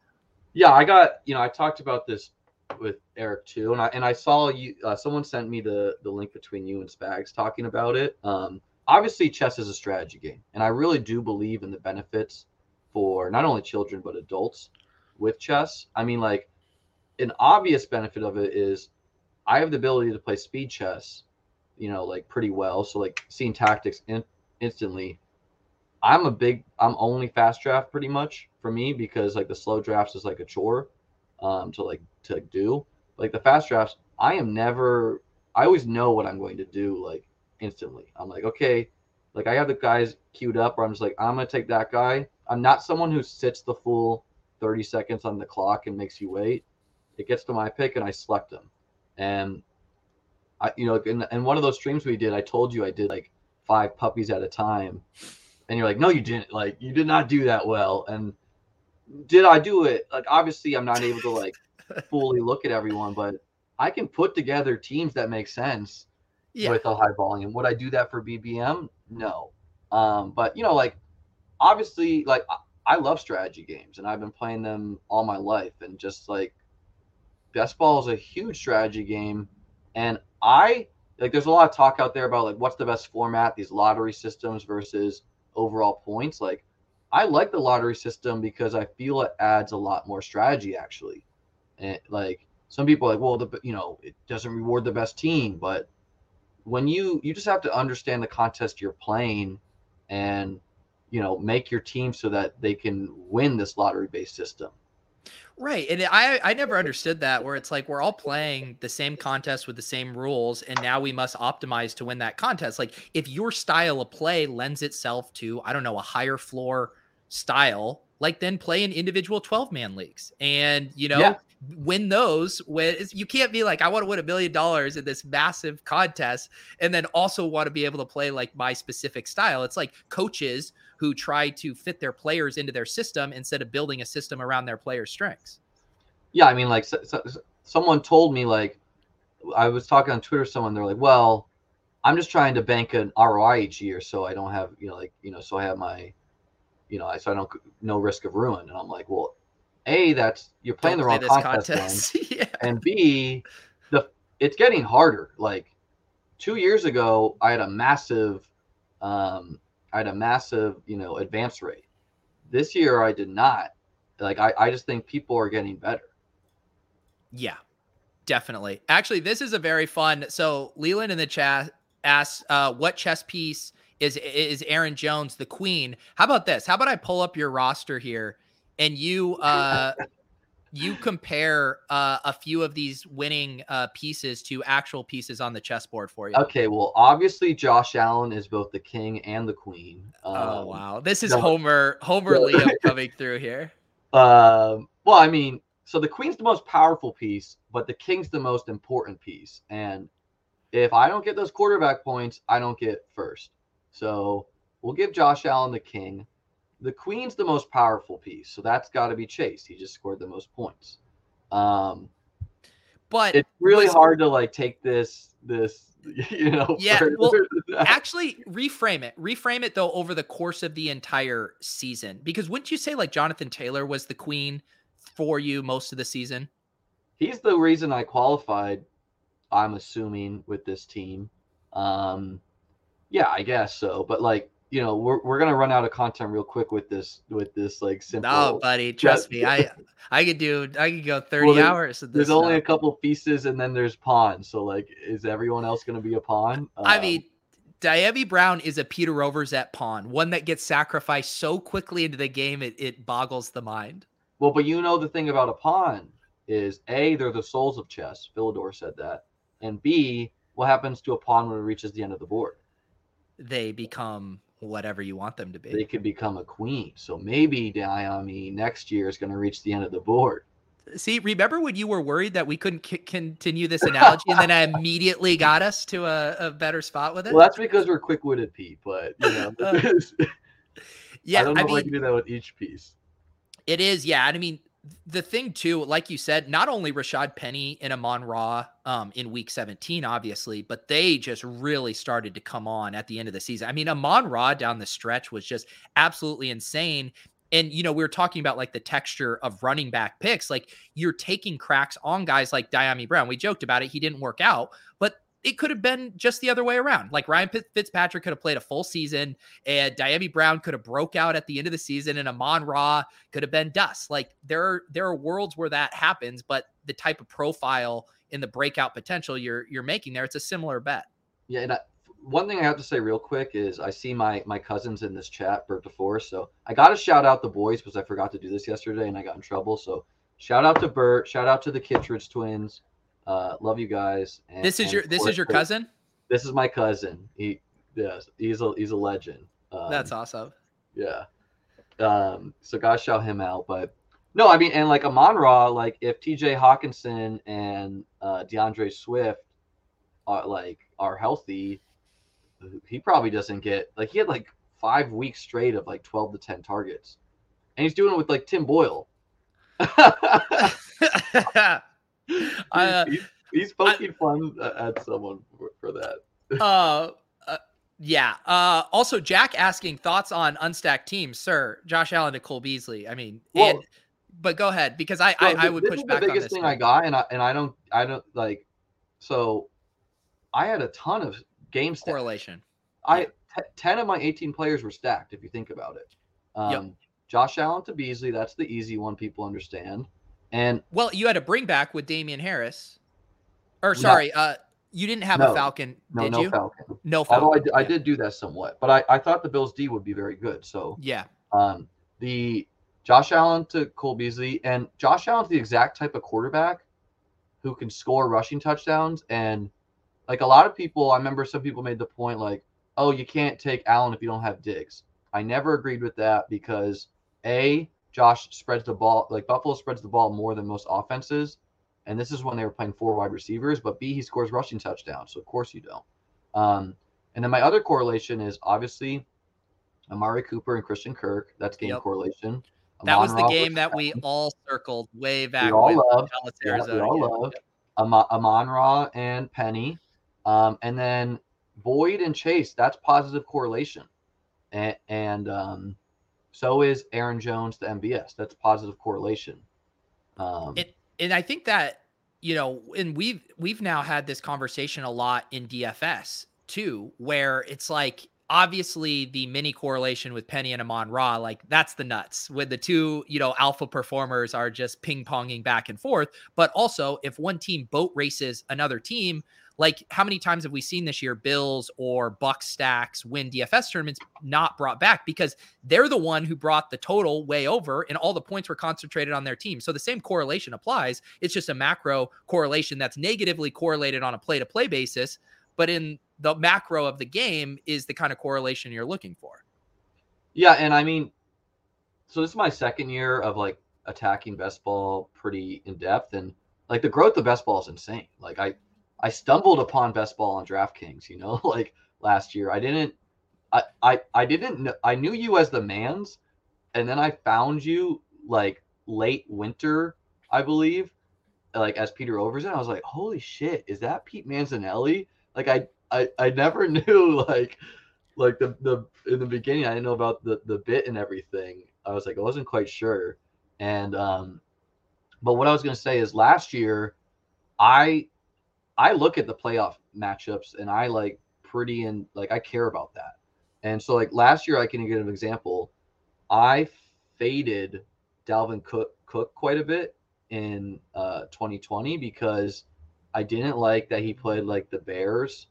Yeah, I got you know I talked about this with Eric too, and I and I saw you. Uh, someone sent me the the link between you and Spags talking about it. Um, obviously, chess is a strategy game, and I really do believe in the benefits for not only children but adults with chess. I mean, like an obvious benefit of it is I have the ability to play speed chess, you know, like pretty well. So like seeing tactics in, instantly I'm a big I'm only fast draft pretty much for me because like the slow drafts is like a chore. um, to like to do. Like the fast drafts, I am never. I always know what I'm going to do like instantly. I'm like, okay, like I have the guys queued up, where I'm just like, I'm gonna take that guy. I'm not someone who sits the full 30 seconds on the clock and makes you wait. It gets to my pick and I select them. And I, you know, in, in one of those streams we did, I told you I did like five puppies at a time, and you're like, no, you didn't. Like, you did not do that well. And did I do it? Like, obviously, I'm not able to like fully look at everyone, but I can put together teams that make sense yeah. with a high volume. Would I do that for BBM? No. Um, but you know, like obviously, like I love strategy games, and I've been playing them all my life, and just like best ball is a huge strategy game, and I like. There's a lot of talk out there about like what's the best format, these lottery systems versus overall points. Like, I like the lottery system because I feel it adds a lot more strategy actually, and like some people like, well, the you know it doesn't reward the best team, but when you you just have to understand the contest you're playing and you know make your team so that they can win this lottery based system. Right and i i never understood that where it's like we're all playing the same contest with the same rules and now we must optimize to win that contest. Like if your style of play lends itself to i don't know a higher floor style like then play in individual 12 man leagues. And you know yeah. win those when you can't be like i want to win a million dollars in this massive contest and then also want to be able to play like my specific style. It's like coaches who try to fit their players into their system instead of building a system around their players strengths. Yeah i mean like so, so, someone told me like i was talking on twitter someone they're like well i'm just trying to bank an roi each year so i don't have you know like you know so i have my you know I so i don't no risk of ruin. And i'm like well a that's you're playing Don't the wrong contest, contest. yeah. and b the it's getting harder. Like two years ago i had a massive um i had a massive you know advance rate. This year i did not. Like i, I just think people are getting better. Yeah definitely. Actually this is a very fun so leland in the chat asks uh what chess piece is is aaron jones the queen how about this how about i pull up your roster here and you uh you compare uh, a few of these winning uh, pieces to actual pieces on the chessboard for you. Okay, well, obviously Josh Allen is both the king and the queen. Oh, um, oh wow, this is no, Homer Homer no. Liam coming through here. Um, well, I mean, so the queen's the most powerful piece, but the king's the most important piece, and if I don't get those quarterback points, I don't get first. So we'll give Josh Allen the king the queen's the most powerful piece, so that's got to be Chase. He just scored the most points. Um, but it's really was, hard to like take this this you know. Yeah, well, actually, reframe it. Reframe it though over the course of the entire season, because wouldn't you say like Jonathan Taylor was the queen for you most of the season? He's the reason I qualified. I'm assuming with this team. Um, yeah, I guess so. But like you know we're, we're gonna run out of content real quick with this with this like simple no buddy trust me i i could do i could go 30 well, hours there's only a couple pieces and then there's pawns so like is everyone else gonna be a pawn um, i mean Dyami Brown is a Peter Overzet pawn, one that gets sacrificed so quickly into the game it, it boggles the mind. Well, but you know the thing about a pawn is A, they're the souls of chess. Philidor said that. And B, what happens to a pawn when it reaches the end of the board? They become whatever you want them to be. They could become a queen. So maybe Dyami next year is going to reach the end of the board. See, remember when you were worried that we couldn't c- continue this analogy, and then I immediately got us to a, a, better spot with it? Well, that's because we're quick-witted, Pete. But you know, uh, yeah, I don't know I if mean, I can do that with each piece. It is, yeah. And I mean, the thing too, like you said, not only Rashad Penny and Amon Ra um, in week 17, obviously, but they just really started to come on at the end of the season. I mean, Amon Ra down the stretch was just absolutely insane. And, you know, we were talking about like the texture of running back picks. Like you're taking cracks on guys like Dyami Brown. We joked about it. He didn't work out, but it could have been just the other way around. Like Ryan Fitzpatrick could have played a full season, and Dyami Brown could have broke out at the end of the season, and Amon Ra could have been dust. Like there are there are worlds where that happens, but the type of profile in the breakout potential you're you're making there, it's a similar bet. Yeah, and I, one thing I have to say real quick is I see my my cousins in this chat, Bert DeForest. So I got to shout out the boys because I forgot to do this yesterday and I got in trouble. So shout out to Bert. Shout out to the Kittredge twins. Uh, love you guys. And, this is your this is your cousin. This is my cousin. He yes, he's a he's a legend. Um, That's awesome. Yeah. Um, so gotta shout him out. But no, I mean, and like Amon Ra, like if TJ Hockenson and uh, D'Andre Swift are like are healthy, he probably doesn't get like he had like five weeks straight of like 12 to 10 targets. And he's doing it with like Tim Boyle. uh, he's, he's poking I, fun at someone for, for that. uh, uh, yeah. Uh, also, Jack asking thoughts on unstacked teams, sir. Josh Allen to Cole Beasley. I mean, well, and, but go ahead because I I, I, would push back. The biggest thing one. I got, and I and I don't I don't like. So, I had a ton of game stats. correlation. I t- ten of my eighteen players were stacked. If you think about it, um, yep. Josh Allen to Beasley. That's the easy one people understand. And well, you had a bring back with Damien Harris, or sorry, no, uh, you didn't have no, a Falcon, no, did no you? Falcon. No Falcon. Although i did do that somewhat, but I, I thought the Bills D would be very good. So yeah, um, the Josh Allen to Cole Beasley, and Josh Allen's the exact type of quarterback who can score rushing touchdowns. And like a lot of people, I remember some people made the point like, oh, you can't take Allen if you don't have Diggs. I never agreed with that because a Josh spreads the ball like Buffalo spreads the ball more than most offenses, and this is when they were playing four wide receivers. But B he scores rushing touchdowns, so of course you don't. Um, and then my other correlation is obviously Amari Cooper and Christian Kirk. That's game yep. correlation. That was the game that we all circled way back. We all love. Yeah, we all love. Amon Ra and Penny, um, and then Boyd and Chase. That's positive correlation, and, and um, so is Aaron Jones to MVS. That's positive correlation. Um, it, and I think that you know, and we've we've now had this conversation a lot in DFS too, where it's like obviously the mini correlation with Penny and Amon Ra, like that's the nuts. With the two, you know, alpha performers are just ping ponging back and forth. But also, if one team boat races another team, like how many times have we seen this year Bills or Bucs stacks win DFS tournaments not brought back because they're the one who brought the total way over and all the points were concentrated on their team. So the same correlation applies. It's just a macro correlation that's negatively correlated on a play to play basis, but in the macro of the game is the kind of correlation you're looking for. Yeah, and I mean so this is my second year of like attacking best ball pretty in depth and like the growth of best ball is insane. Like I I stumbled upon best ball on DraftKings, you know, like last year. I didn't I I I didn't know I knew you as the man's and then I found you like late winter, I believe, like as Peter Overzet. I was like, holy shit, is that Pete Manzanelli? Like I I I never knew like like the the in the beginning I didn't know about the the bit and everything. I was like I wasn't quite sure. And um but what I was going to say is last year I I look at the playoff matchups and I like pretty and like I care about that. And so like last year I can give an example. I faded Dalvin Cook Cook quite a bit in uh 2020 because I didn't like that he played like the Bears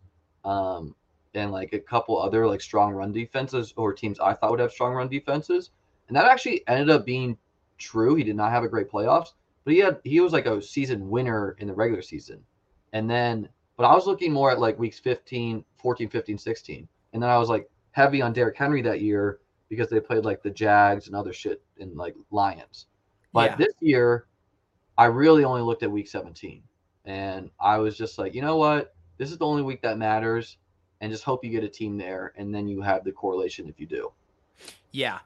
um and like a couple other like strong run defenses or teams I thought would have strong run defenses. And that actually ended up being true. He did not have a great playoffs, but he had he was like a season winner in the regular season. And then, but I was looking more at like weeks 15, 14, 15, 16. And then I was like heavy on Derrick Henry that year because they played like the Jags and other shit and like Lions. But yeah. this year, I really only looked at week 17. And I was just like, you know what? This is the only week that matters. And just hope you get a team there. And then you have the correlation if you do. Yeah.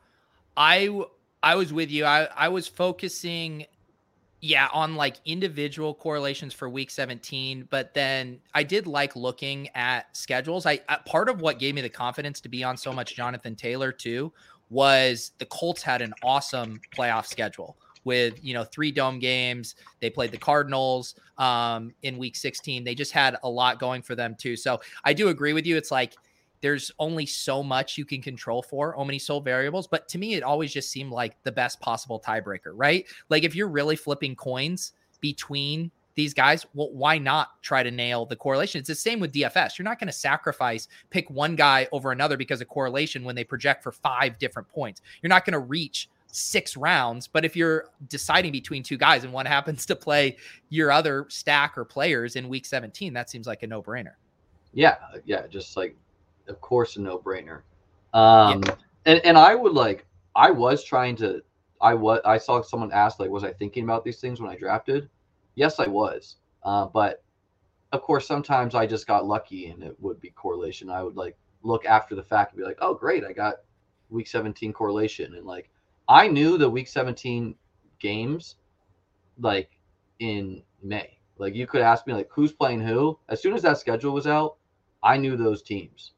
I I was with you. I, I was focusing yeah, on like individual correlations for week 17, but then I did like looking at schedules. I, I, part of what gave me the confidence to be on so much Jonathan Taylor too was the Colts had an awesome playoff schedule with, you know, three dome games. They played the Cardinals um in week 16. They just had a lot going for them too. So, I do agree with you. It's like there's only so much you can control for, so many sole variables. But to me, it always just seemed like the best possible tiebreaker, right? Like if you're really flipping coins between these guys, well, why not try to nail the correlation? It's the same with DFS. You're not going to sacrifice pick one guy over another because of correlation when they project for five different points. You're not going to reach six rounds. But if you're deciding between two guys and one happens to play your other stack or players in week 17, that seems like a no brainer. Yeah. Yeah. Just like, of course, a no brainer. Um, yeah. and, and I would like, I was trying to, I was, I saw someone ask, like, was I thinking about these things when I drafted? Yes, I was. Uh, but of course, sometimes I just got lucky and it would be correlation. I would like look after the fact and be like, oh, great, I got week 17 correlation. And like, I knew the week 17 games like in May. Like, you could ask me, like, who's playing who. As soon as that schedule was out, I knew those teams.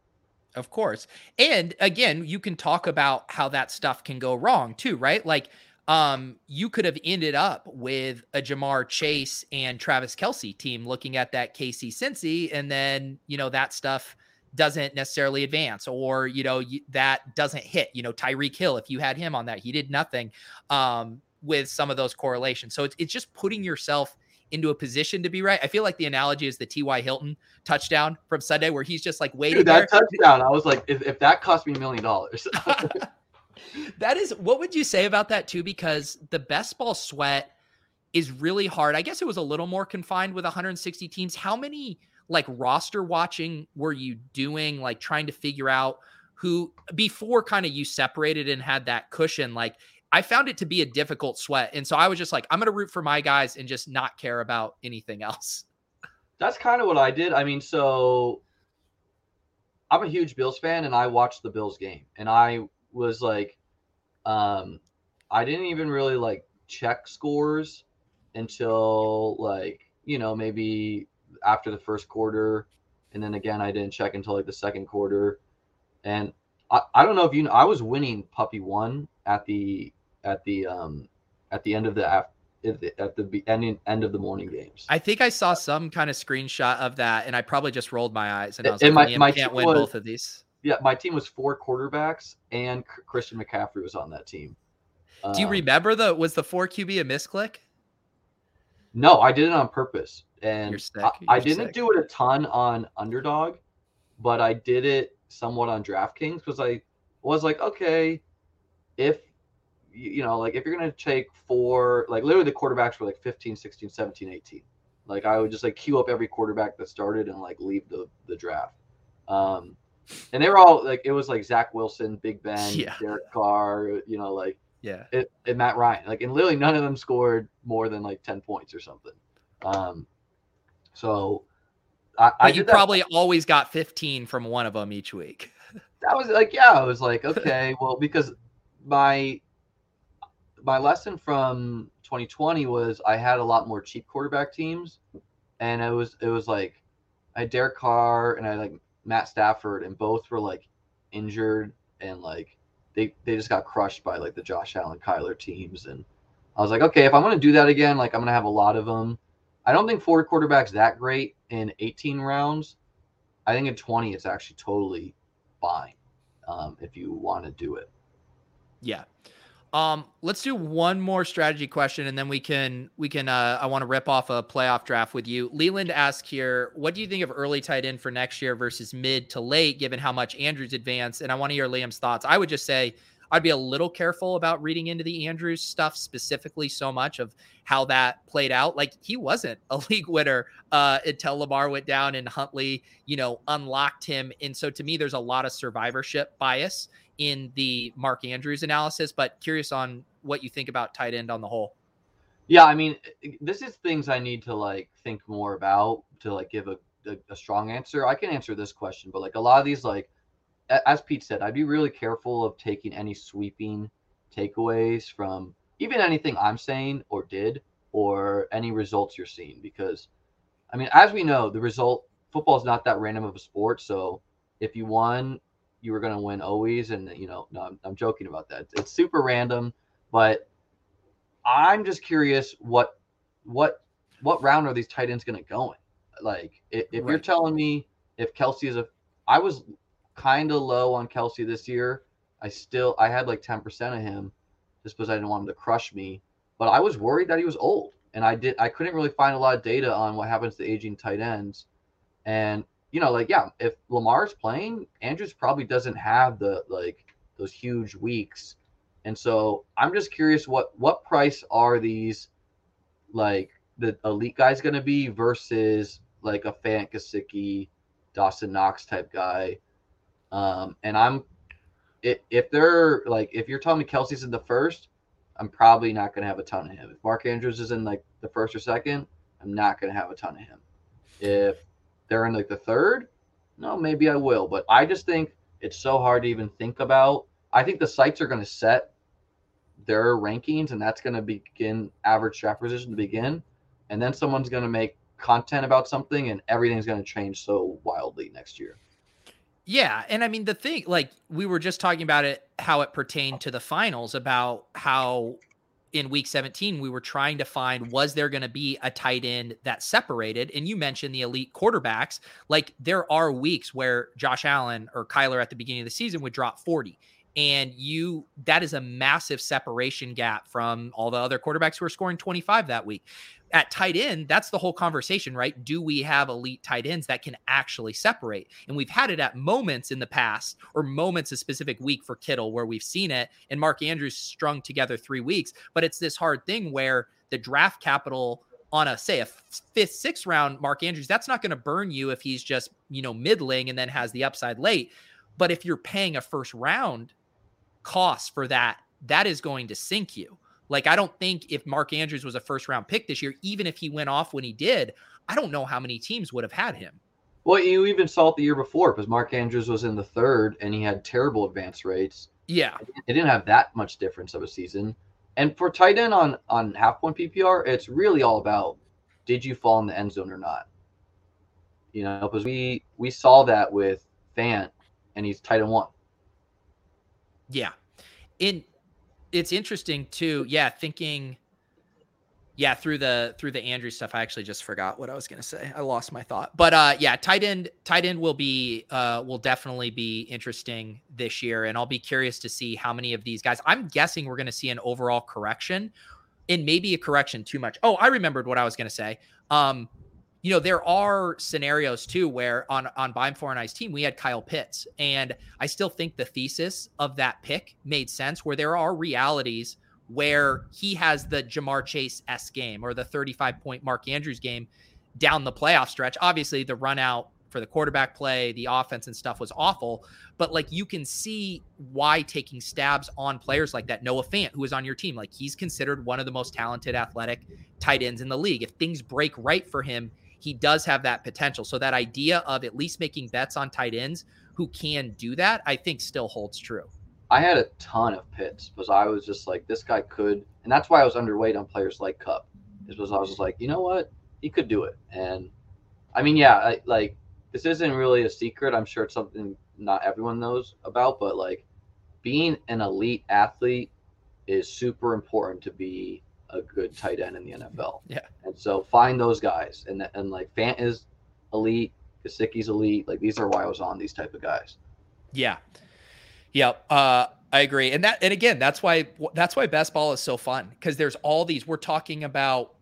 Of course. And again, you can talk about how that stuff can go wrong too, right? Like, um, you could have ended up with a Ja'Marr Chase and Travis Kelce team looking at that KC Cincy, and then you know that stuff doesn't necessarily advance, or you know that doesn't hit. You know Tyreek Hill, if you had him on that, he did nothing um, with some of those correlations. So it's it's just putting yourself into a position to be right. I feel like the analogy is the T.Y. Hilton touchdown from Sunday, where he's just like waiting. Dude, that there. touchdown, I was like, if, if that cost me a million dollars. that is what would you say about that too? Because the best ball sweat is really hard. I guess it was a little more confined with 160 teams. How many like roster watching were you doing? Like trying to figure out who before kind of you separated and had that cushion. Like I found it to be a difficult sweat. And so I was just like, I'm going to root for my guys and just not care about anything else. That's kind of what I did. I mean, so I'm a huge Bills fan and I watched the Bills game and I was like, um, I didn't even really like check scores until like you know maybe after the first quarter, and then again I didn't check until like the second quarter, and I, I don't know if you know I was winning puppy one at the at the um at the end of the at the, at the end end of the morning games. I think I saw some kind of screenshot of that, and I probably just rolled my eyes and I was and like, my, my can't win was, both of these yeah, my team was four quarterbacks, and Christian McCaffrey was on that team. Do you um, remember the was the four QB a misclick? No, I did it on purpose, and I, I, didn't sick. do it a ton on underdog, but I did it somewhat on DraftKings because I was like, okay, if you know, like if you're gonna take four, like literally the quarterbacks were like 15, 16, 17, 18. Like I would just like queue up every quarterback that started and like leave the the draft. Um, and they were all like it was like Zach Wilson, Big Ben, yeah. Derek Carr, you know, like yeah, it, and Matt Ryan. Like, and literally none of them scored more than like ten points or something. Um, so I, I you probably that. always got fifteen from one of them each week. that was like yeah, I was like okay, well because my my lesson from 2020 was I had a lot more cheap quarterback teams, and it was it was like I had Derek Carr and I like Matt Stafford, and both were like injured and like they they just got crushed by like the Josh Allen Kyler teams. And I was like, okay, if I'm gonna do that again, like I'm gonna have a lot of them. I don't think four quarterbacks that great in 18 rounds. I think in 20 it's actually totally fine um, if you want to do it. Yeah. Um, let's do one more strategy question, and then we can we can. Uh, I want to rip off a playoff draft with you. Leland asked here, what do you think of early tight end for next year versus mid to late, given how much Andrews advanced? And I want to hear Liam's thoughts. I would just say I'd be a little careful about reading into the Andrews stuff specifically so much of how that played out. Like he wasn't a league winner uh, until Lamar went down and Huntley, you know, unlocked him. And so to me, there's a lot of survivorship bias in the Mark Andrews analysis, but curious on what you think about tight end on the whole. Yeah, I mean, this is things I need to like think more about to like give a, a, a strong answer. I can answer this question, but like a lot of these, like as Pete said, I'd be really careful of taking any sweeping takeaways from even anything I'm saying or did or any results you're seeing because I mean, as we know, the result football is not that random of a sport. So if you won you were going to win always. And, you know, no, I'm, I'm joking about that. It's super random, but I'm just curious what, what, what round are these tight ends going to go in? Like, if, if right. you're telling me if Kelce is a, I was kind of low on Kelce this year. I still, I had like 10% of him just because I didn't want him to crush me. But I was worried that he was old. And I did, I couldn't really find a lot of data on what happens to aging tight ends. And you know, like yeah, if Lamar's playing, Andrews probably doesn't have the like those huge weeks And so I'm just curious what what price are these like the elite guys to be versus like a Fant Gesicki, Dawson Knox type guy. Um, and I'm if, they're like if you're telling me Kelce's in the first, I'm probably not going to have a ton of him. If Mark Andrews is in like the first or second, I'm not going to have a ton of him. If they're in like the third, no, maybe I will. But I just think it's so hard to even think about. I think the sites are going to set their rankings, and that's going to begin average draft position to begin, and then someone's going to make content about something, and everything's going to change so wildly next year. Yeah, and I mean the thing, like we were just talking about it, how it pertained to the finals, about how in week 17 we were trying to find was there going to be a tight end that separated? And you mentioned the elite quarterbacks. Like there are weeks where josh allen or kyler at the beginning of the season would drop 40 and you that is a massive separation gap from all the other quarterbacks who are scoring 25 that week. At tight end that's the whole conversation right? Do we have elite tight ends that can actually separate? And we've had it at moments in the past or moments a specific week for kittle where we've seen it and mark andrews strung together three weeks but it's this hard thing where the draft capital on a say a fifth sixth round mark andrews that's not going to burn you if he's just you know middling and then has the upside late. But if you're paying a first round cost for that, that is going to sink you. Like, I don't think if Mark Andrews was a first round pick this year, even if he went off when he did, I don't know how many teams would have had him. Well, you even saw it the year before because Mark Andrews was in the third and he had terrible advance rates. Yeah. It didn't have that much difference of a season. And for tight end on on half point PPR, it's really all about did you fall in the end zone or not? You know, because we we saw that with Fant and he's tight end one. Yeah. In it's interesting too. Yeah, thinking yeah, through the through the Andrew stuff, I actually just forgot what I was gonna say. I lost my thought. But uh yeah, tight end tight end will be uh will definitely be interesting this year. And I'll be curious to see how many of these guys. I'm guessing we're gonna see an overall correction and maybe a correction too much. Oh, I remembered what I was gonna say. Um you know, there are scenarios too where on on Beimfohr I's team we had Kyle Pitts, and I still think the thesis of that pick made sense. Where there are realities where he has the Ja'Marr Chase s game or the 35 point Mark Andrews game down the playoff stretch. Obviously, the run out for the quarterback play, the offense and stuff was awful. But like you can see why taking stabs on players like that. Noah Fant, who is on your team, like he's considered one of the most talented athletic tight ends in the league. If things break right for him, he does have that potential. So that idea of at least making bets on tight ends who can do that, I think still holds true. I had a ton of Pitts because I was just like, this guy could, and that's why I was underweight on players like Kupp, Is because I was just like, you know what, he could do it. And I mean, yeah, I, like this isn't really a secret. I'm sure it's something not everyone knows about, but like being an elite athlete is super important to be a good tight end in the NFL. Yeah. And so find those guys. And and like Fant is elite, Gesicki's elite. Like these are why I was on these type of guys. Yeah. Yep. Uh I agree. And that and again, that's why that's why best ball is so fun because there's all these we're talking about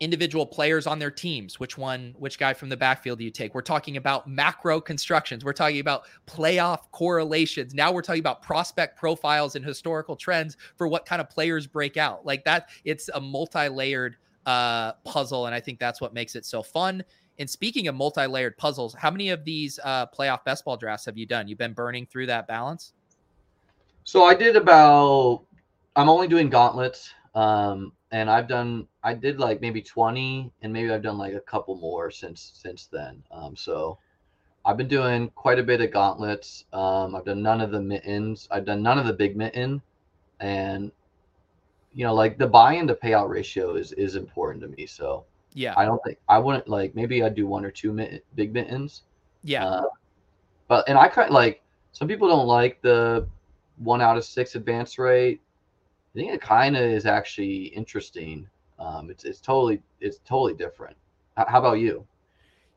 individual players on their teams. Which one, which guy from the backfield do you take? We're talking about macro constructions. We're talking about playoff correlations. Now we're talking about prospect profiles and historical trends for what kind of players break out. Like that, it's a multi layered uh, puzzle. And I think that's what makes it so fun. And speaking of multi layered puzzles, how many of these uh, playoff best ball drafts have you done? You've been burning through that balance? So I did about, I'm only doing gauntlets. Um, and I've done I did like maybe 20 and maybe I've done like a couple more since since then. Um, so I've been doing quite a bit of gauntlets. Um, I've done none of the mittens. I've done none of the big mitten and you know like the buy in to payout ratio is is important to me. So yeah, I don't think I wouldn't like maybe I'd do one or two big mittens. Yeah. Uh, but and I kind of like some people don't like the one out of six advance rate. I think it kind of is actually interesting. Um, it's it's totally it's totally different. H- how about you?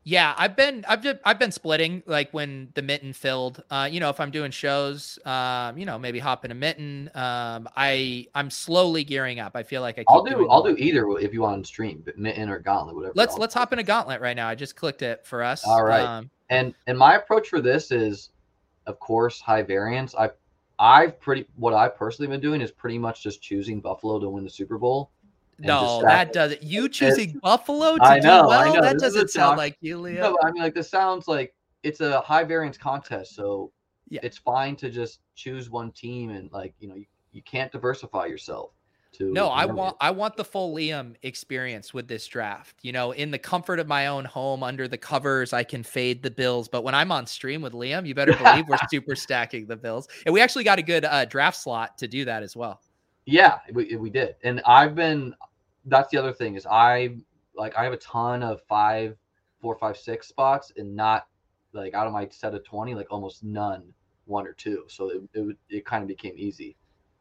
Yeah, I've been I've just, I've been splitting like when the mitten filled. Uh, you know, if I'm doing shows, um, you know, maybe hop in a mitten. Um, I I'm slowly gearing up. I feel like I. I'll do I'll do either if you want to stream, but mitten or gauntlet, whatever. Let's let's hop in a gauntlet right now. I just clicked it for us. All right. Um, and and my approach for this is, of course, high variance. I I've pretty what I've personally been doing is pretty much just choosing Buffalo to win the Super Bowl. No, that doesn't. You choosing Buffalo to I know, do well? I know. That This doesn't sound like you, Leo. No, but I mean, like this sounds like it's a high variance contest, so Yeah. it's fine to just choose one team and like you know you, you can't diversify yourself. To No, I win it. want I want the full Liam experience with this draft. You know, in the comfort of my own home under the covers, I can fade the Bills. But when I'm on stream with Liam, you better believe we're super stacking the Bills. And we actually got a good uh, draft slot to do that as well. Yeah, we, we did. And I've been that's the other thing is I like I have a ton of five, four, five, six spots and not like out of my set of 20, like almost none, one or two. So it it, it kind of became easy.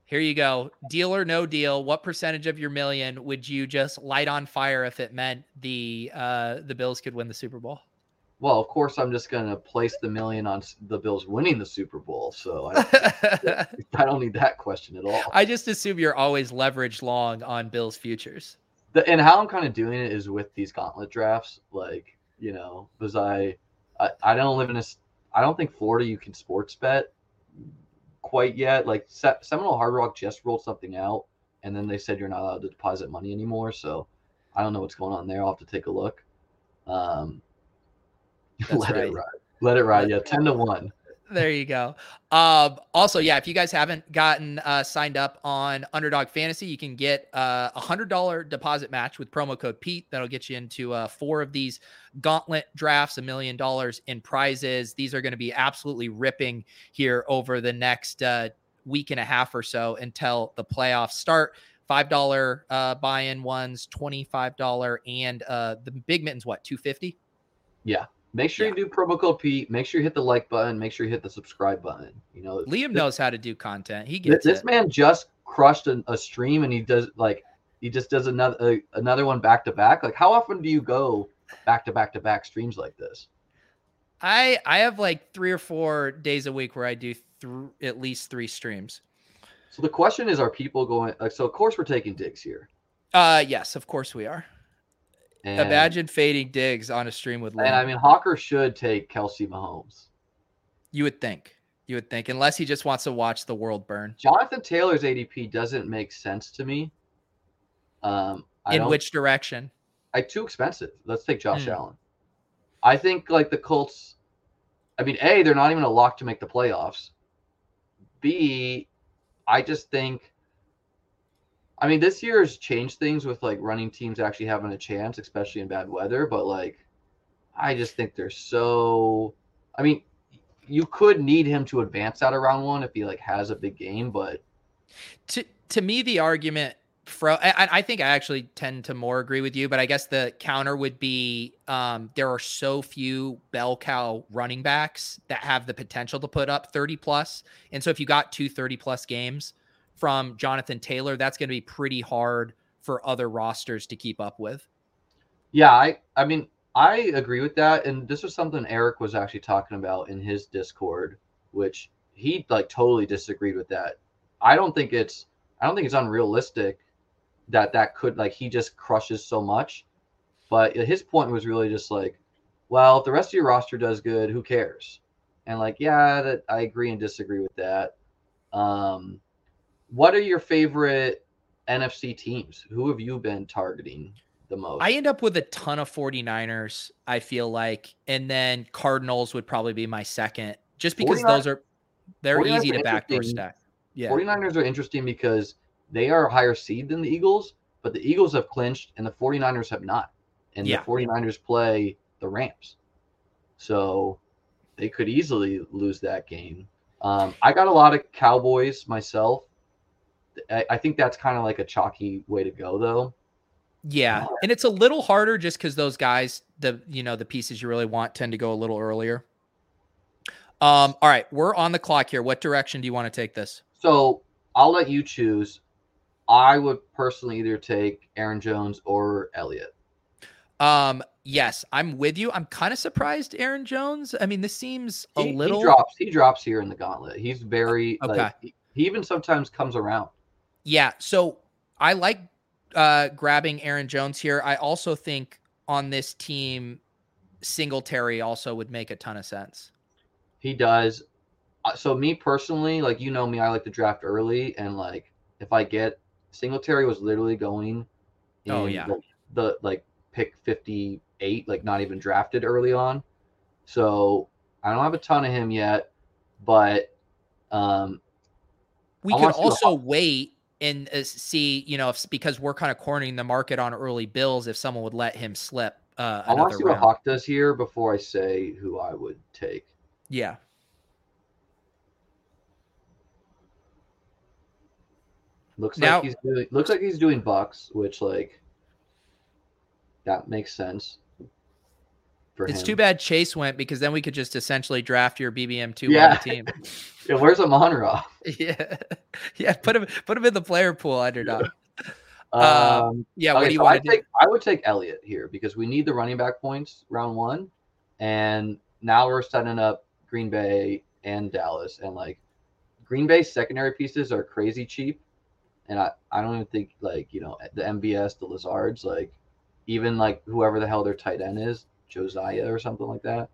Here you go. Deal or no deal. What percentage of your million would you just light on fire if it meant the uh the Bills could win the Super Bowl? Well, of course I'm just gonna place the million on the Bills winning the Super Bowl. So I, I don't need that question at all. I just assume you're always leveraged long on Bills futures. the, and how I'm kind of doing it is with these gauntlet drafts, like you know, because I, I I don't live in a, I don't think Florida you can sports bet quite yet. Like Se- Seminole Hard Rock just rolled something out, and then they said you're not allowed to deposit money anymore. So I don't know what's going on there. I'll have to take a look. Um, let right. it ride. Let it ride. Yeah, ten to one. There you go. Um, also, yeah, if you guys haven't gotten uh, signed up on Underdog Fantasy, you can get uh, a hundred dollar deposit match with promo code Pete. That'll get you into uh, four of these gauntlet drafts, a million dollars in prizes. These are going to be absolutely ripping here over the next uh, week and a half or so until the playoffs start. Five dollar uh, buy-in ones, twenty five dollar, and uh, the big mittens. What two fifty? Yeah. Make sure Yeah. you do promo code Pete. Make sure you hit the like button. Make sure you hit the subscribe button. You know, Liam this- knows how to do content. He gets this it. man just crushed a, a stream and he does like he just does another uh, another one back to back like how often do you go back to back to back streams like this I I have like three or four days a week where I do th- at least three streams. so the question is are people going like so of course we're taking digs here Uh yes, of course we are. And, Imagine fading digs on a stream with Liam. and i mean hawker should take kelce mahomes you would think. You would think, unless he just wants to watch the world burn. jonathan taylor's adp doesn't make sense to me um I In which direction? I too expensive. Let's take Josh Hmm. Allen. I think like the Colts. I mean, a they're not even a lock to make the playoffs. B, I just think. I mean, this year has changed things with like running teams actually having a chance, especially in bad weather. But like, I just think they're so. I mean, you could need him to advance out of round one if he like has a big game, but To to me, the argument from I, I think I actually tend to more agree with you, but I guess the counter would be um, there are so few bell cow running backs that have the potential to put up 30 plus. And so if you got two 30 plus games from Jonathan Taylor, that's going to be pretty hard for other rosters to keep up with. Yeah, I I mean I agree with that, and this was something Eric was actually talking about in his Discord, which he like totally disagreed with that. I don't think it's I don't think it's unrealistic that that could like he just crushes so much, but his point was really just like, well, if the rest of your roster does good, who cares? And like, yeah, that I agree and disagree with that. Um, what are your favorite NFC teams? Who have you been targeting the most? I end up with a ton of 49ers, I feel like, and then Cardinals would probably be my second, just because those are they're easy to backdoor stack. Yeah. 49ers are interesting because they are a higher seed than the Eagles, but the Eagles have clinched and the 49ers have not. And Yeah. the 49ers play the Rams. So they could easily lose that game. Um, I got a lot of Cowboys myself. I, I think that's kind of like a chalky way to go, though. Yeah, and it's a little harder just because those guys, the you know the pieces you really want, tend to go a little earlier. Um, all right, we're on the clock here. What direction do you want to take this? So I'll let you choose. I would personally either take Aaron Jones or Elliott. Um, yes, I'm with you. I'm kind of surprised, Aaron Jones. I mean, this seems a He, little. he drops. He drops here in the gauntlet. He's very Okay. like he, he even sometimes comes around. Yeah, so I like uh grabbing Aaron Jones here. I also think on this team, Singletary also would make a ton of sense. He does. uh, so me personally, like you know me, I like to draft early, and like if I get Singletary was literally going. Oh, yeah. the, the like pick fifty eight, like not even drafted early on. So I don't have a ton of him yet, but um, We I could also wait and uh, see, you know, if because we're kind of cornering the market on early bills, if someone would let him slip uh, I want to see what. Hawk does here before I say who I would take. Yeah. Looks Now- like he's doing. Looks like he's doing Bucs, which like that makes sense. It's him. too bad Chase went because then we could just essentially draft your BBM two Yeah. on the team. Yeah, where's Amonra? yeah, yeah. Put him, put him in the player pool underdog. Um, Uh, Yeah. what do you so want to do? I would take Elliott here because we need the running back points round one, and now we're setting up Green Bay and Dallas, and like Green Bay secondary pieces are crazy cheap, and I I don't even think like you know the MVS the Lazards, like even like whoever the hell their tight end is Josiah or something like that.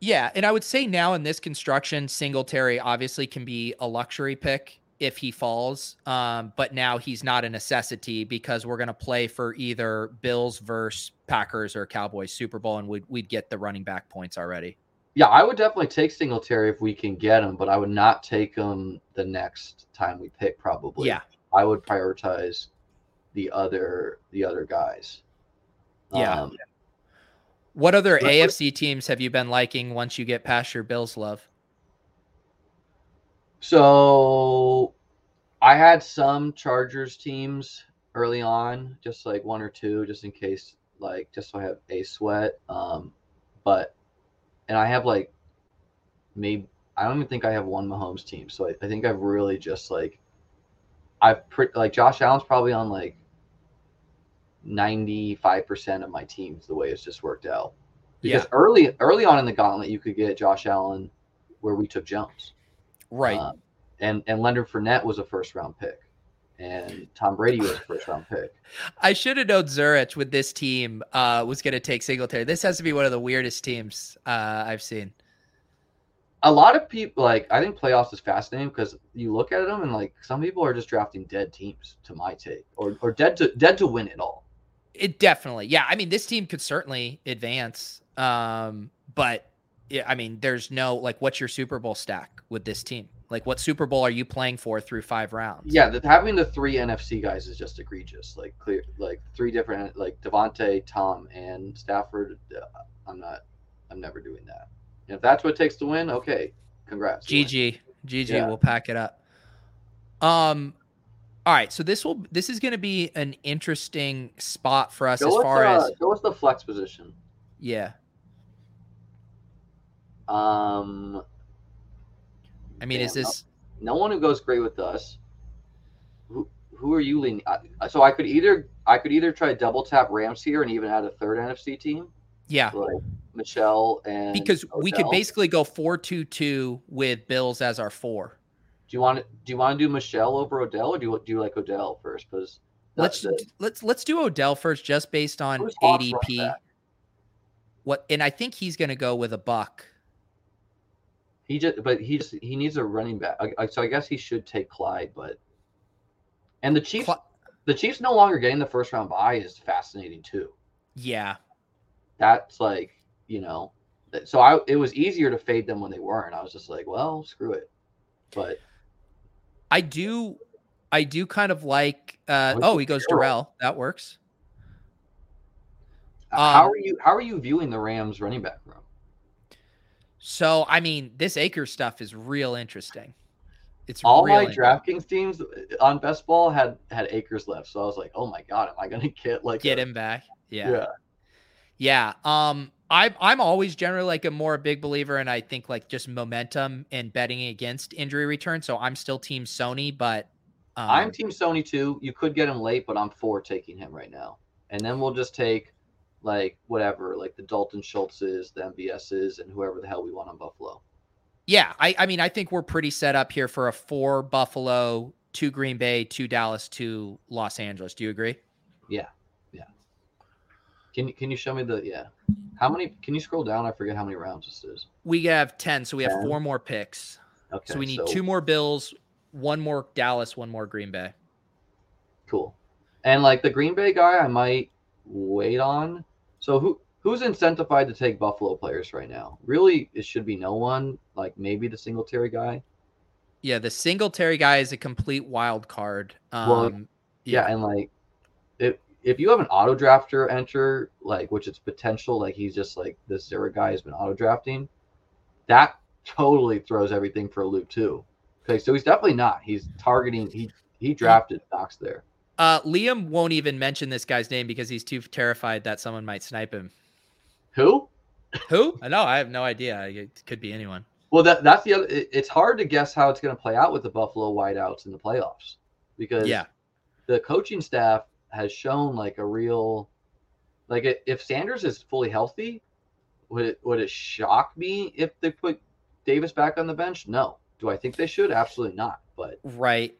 Yeah, and I would say now in this construction, Singletary obviously can be a luxury pick if he falls, um, but now he's not a necessity because we're going to play for either Bills versus Packers or Cowboys Super Bowl, and we'd we'd get the running back points already. Yeah, I would definitely take Singletary if we can get him, but I would not take him the next time we pick. Probably. Yeah, I would prioritize the other the other guys. Yeah. Um, What other But- AFC teams have you been liking once you get past your Bills love? so I had some Chargers teams early on, just like one or two, just in case, like just so I have a sweat. Um, but and I have like maybe I don't even think I have one Mahomes team. So I, I think I've really just like I've pre- like Josh Allen's probably on like ninety five percent of my teams the way it's just worked out. Because Yeah. early early on in the gauntlet you could get Josh Allen where we took Jones. Right. Um, and and Leonard Fournette was a first round pick. And Tom Brady was a first round pick. I should have known Zurich with this team uh, was going to take Singletary. This has to be one of the weirdest teams uh, I've seen. A lot of people like I think playoffs is fascinating because you look at them and like some people are just drafting dead teams to my take or or dead to dead to win it all. It definitely, yeah. I mean, this team could certainly advance, um, but yeah, I mean, there's no like, what's your Super Bowl stack with this team? Like, what Super Bowl are you playing for through five rounds? Yeah, that having the three NFC guys is just egregious. Like clear, like three different, like Davante, Tom, and Stafford. Uh, I'm not. I'm never doing that. And if that's what it takes to win, okay, congrats. GG, GG. Yeah. We'll pack it up. Um, all right. So this will this is going to be an interesting spot for us Go as far uh, as go with the flex position. yeah. Um, I mean, is Damn, no- this no one who goes great with us. Who who are you leaning? I- So I could either I could either try to double tap Rams here and even add a third NFC team yeah? like Michel and Because we could basically go four two two with Bills as our four. Do you want to do you want to do Michel over Odell or do you do you like Odell first? Because Let's let's let's do Odell first, just based on Who's Hawks running ADP. What and I think he's going to go with a buck. he just but he just he needs a running back. I- I- So I guess he should take Clyde, but and the Chiefs Cl- the Chiefs no longer getting the first round bye is fascinating too. yeah, that's like you know so i it was easier to fade them when they weren't i was just like well screw it but I do. I do kind of like. Uh, oh, he goes Darrel? That works. how Um, are you how are you viewing the rams running back room So I mean, this Akers stuff is real interesting. It's all my. DraftKings teams on best ball had had Akers left so i was like oh my god am i gonna get like Get a- him back. Yeah. yeah Yeah. Um, I I'm always generally like a more big believer and I think like just momentum and betting against injury return. So I'm still team Sony, but um, i'm team sony too you could get him late but i'm for taking him right now and then we'll just take like whatever like the dalton schultz's the mvs's and whoever the hell we want on buffalo yeah, I I mean I think we're pretty set up here for a four Buffalo, two Green Bay, two Dallas, two Los Angeles. Do you agree? Yeah, yeah. Can, you can you show me the yeah how many can you scroll down i forget how many rounds this is We have ten, so we have 10. four more picks. Okay, so we need so... two more Bills, one more Dallas, one more Green Bay. Cool. And like the Green Bay guy, I might wait on. So who who's incentivized to take Buffalo players right now? Really, it should be no one. Like maybe the Singletary guy. Yeah, the Singletary guy is a complete wild card. Um, well, yeah. yeah, and like if if you have an auto drafter enter, like which is potential, like he's just like this zero guy has been auto drafting, that totally throws everything for a loop too. Okay, so he's definitely not. He's targeting. He he drafted Knox there. Uh, Liam won't even mention this guy's name because he's too terrified that someone might snipe him. Who? Who? I know. I have no idea. It could be anyone. Well, that that's the other. it's hard to guess how it's going to play out with the Buffalo wideouts in the playoffs because yeah, the coaching staff has shown like a real, like if Sanders is fully healthy, would it would it shock me if they put Davis back on the bench? No. Do I think they should? Absolutely not. But right.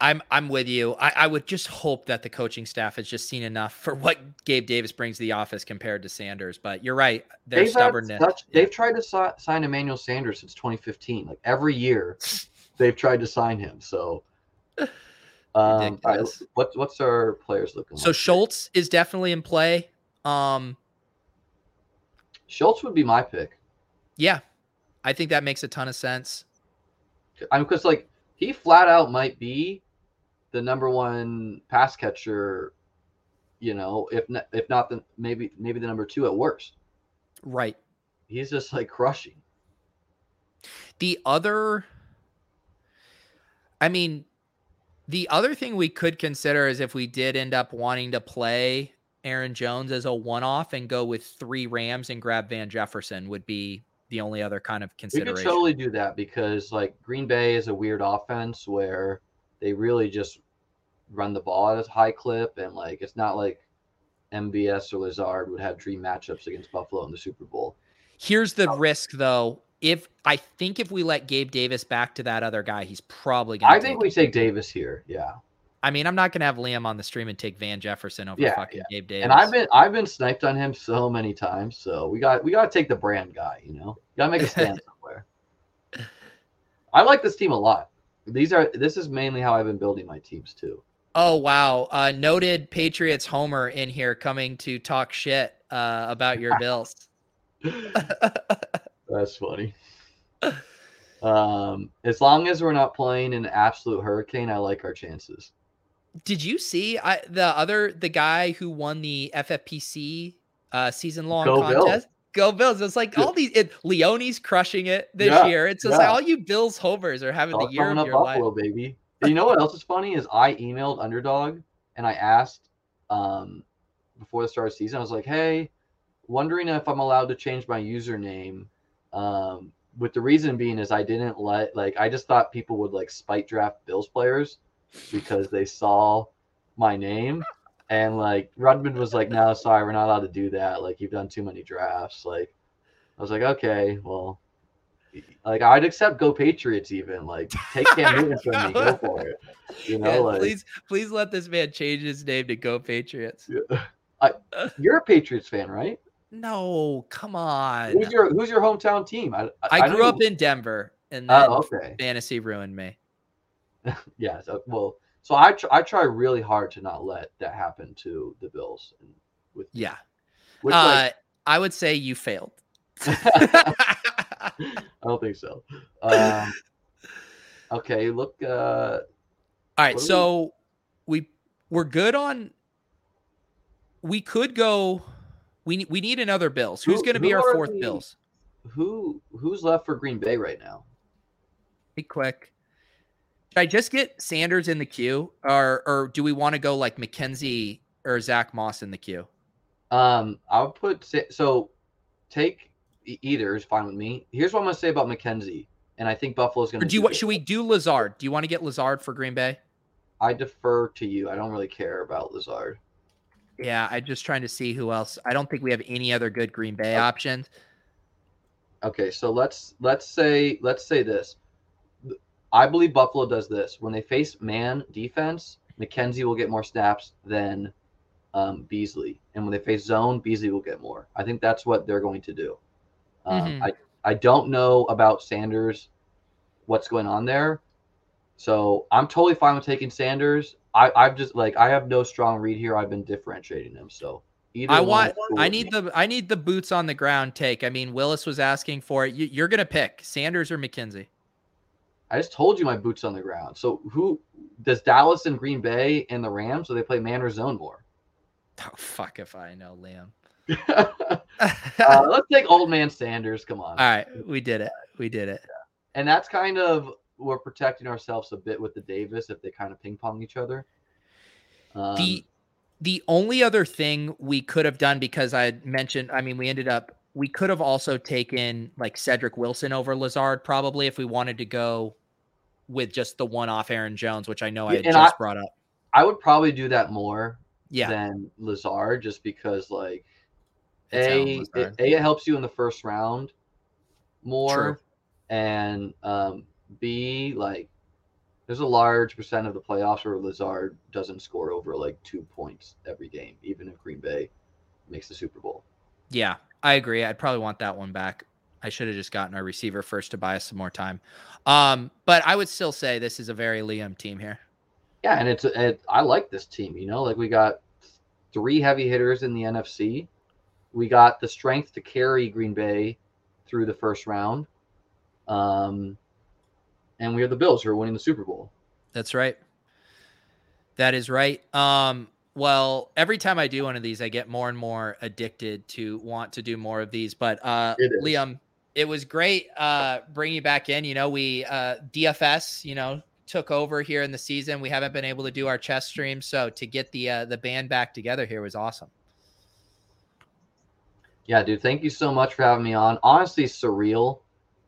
I'm I'm with you. I, I would just hope that the coaching staff has just seen enough for what Gabe Davis brings to the office compared to Sanders. But you're right. Their stubbornness. Such, yeah. They've tried to si- sign Emmanuel Sanders since 2015. Like every year, they've tried to sign him. So, um, right, what, what's our players looking so like? So Schultz is definitely in play. Um, Schultz would be my pick. Yeah, I think that makes a ton of sense. I'm because like he flat out might be the number one pass catcher, you know, if not, if not the maybe maybe the number two at worst. Right. He's just like crushing. The other I mean, the other thing we could consider is if we did end up wanting to play Aaron Jones as a one-off and go with three Rams and grab Van Jefferson would be the only other kind of consideration. We could totally do that because like Green Bay is a weird offense where they really just run the ball at a high clip, and like it's not like MVS or Lazard would have dream matchups against Buffalo in the Super Bowl. Here's the risk, though. If I think if we let Gabe Davis back to that other guy, he's probably going. to I think we him. take Davis here. Yeah. I mean, I'm not going to have Liam on the stream and take Van Jefferson over yeah, fucking yeah. Gabe Davis. And I've been I've been sniped on him so many times. So we got we got to take the brand guy. You know, got to make a stand somewhere. I like this team a lot. These are this is mainly how I've been building my teams too. Oh wow! Uh, noted Patriots homer in here coming to talk shit uh, about your Bills. That's funny. Um, as long as we're not playing an absolute hurricane, I like our chances. Did you see I, the other the guy who won the FFPC uh, season long contest? Go Bills! It's like all these. It, Leone's crushing it this yeah, year. It's just yeah. like all you Bills homers are having all the year of your Buffalo, life, baby. you know what else is funny is I emailed Underdog and I asked um, before the start of the season. I was like, "Hey, wondering if I'm allowed to change my username." Um, with the reason being is I didn't let like I just thought people would like spite draft Bills players because they saw my name. And like Rudman was like, no, sorry, we're not allowed to do that. Like you've done too many drafts. Like I was like, okay, well, like I'd accept go Patriots even. Like take Cam Newton from me, go for it. You know, yeah, like, please, please let this man change his name to Go Patriots. Yeah. I, you're a Patriots fan, right? No, come on. Who's your Who's your hometown team? I I, I grew up in Denver, and then oh, okay. fantasy ruined me. yeah. So, well, so I tr- I try really hard to not let that happen to the Bills. With yeah, which, uh, like, I would say you failed. I don't think so. Um, okay, look. Uh, All right, so we... we we're good on. We could go. We we need another Bills. Who's who, going to be our fourth we, Bills? Who who's left for Green Bay right now? Be quick. Should I just get Sanders in the queue, or or do we want to go like McKenzie or Zach Moss in the queue? Um, I'll put so take either is fine with me. Here's what I'm gonna say about McKenzie, and I think Buffalo's gonna. Or do? Do should we do Lazard? Do you want to get Lazard for Green Bay? I defer to you. I don't really care about Lazard. Yeah, I'm just trying to see who else. I don't think we have any other good Green Bay okay. options. Okay, so let's let's say let's say this. I believe Buffalo does this when they face man defense. McKenzie will get more snaps than um, Beasley, and when they face zone, Beasley will get more. I think that's what they're going to do. Um, mm-hmm. I I don't know about Sanders what's going on there. So I'm totally fine with taking Sanders. I, I've just like I have no strong read here. I've been differentiating them. So either I want cool I need the I need the boots on the ground take. I mean, Willis was asking for it. You, you're gonna pick Sanders or McKenzie. I just told you my boots on the ground. So who does Dallas and Green Bay and the Rams? So they play man or zone more? Oh fuck if I know, Liam. uh, let's take old man Sanders. Come on. All right, we did it. We did it. And that's kind of we're protecting ourselves a bit with the Davis if they kind of ping pong each other. Um, the the only other thing we could have done because I mentioned, I mean, we ended up we could have also taken like Cedric Wilson over Lazard probably if we wanted to go with just the one off Aaron Jones, which I know I just I, brought up. I would probably do that more yeah. than Lazard just because like a it, a it helps you in the first round more True. and um B, like there's a large percent of the playoffs where Lazard doesn't score over like two points every game, even if Green Bay makes the Super Bowl. Yeah, I agree. I'd probably want that one back. I should have just gotten our receiver first to buy us some more time. Um, but I would still say this is a very Liam team here. Yeah, and it's it, I like this team. You know, like we got three heavy hitters in the NFC. We got the strength to carry Green Bay through the first round. Um, and we have the Bills who are winning the Super Bowl. That's right. That is right. Um, well, every time I do one of these, I get more and more addicted to want to do more of these. But uh, Liam, it was great uh, bringing you back in. You know, we uh, DFS, you know, took over here in the season. We haven't been able to do our chess stream, so to get the uh, the band back together here was awesome. Yeah, dude. Thank you so much for having me on. Honestly, surreal.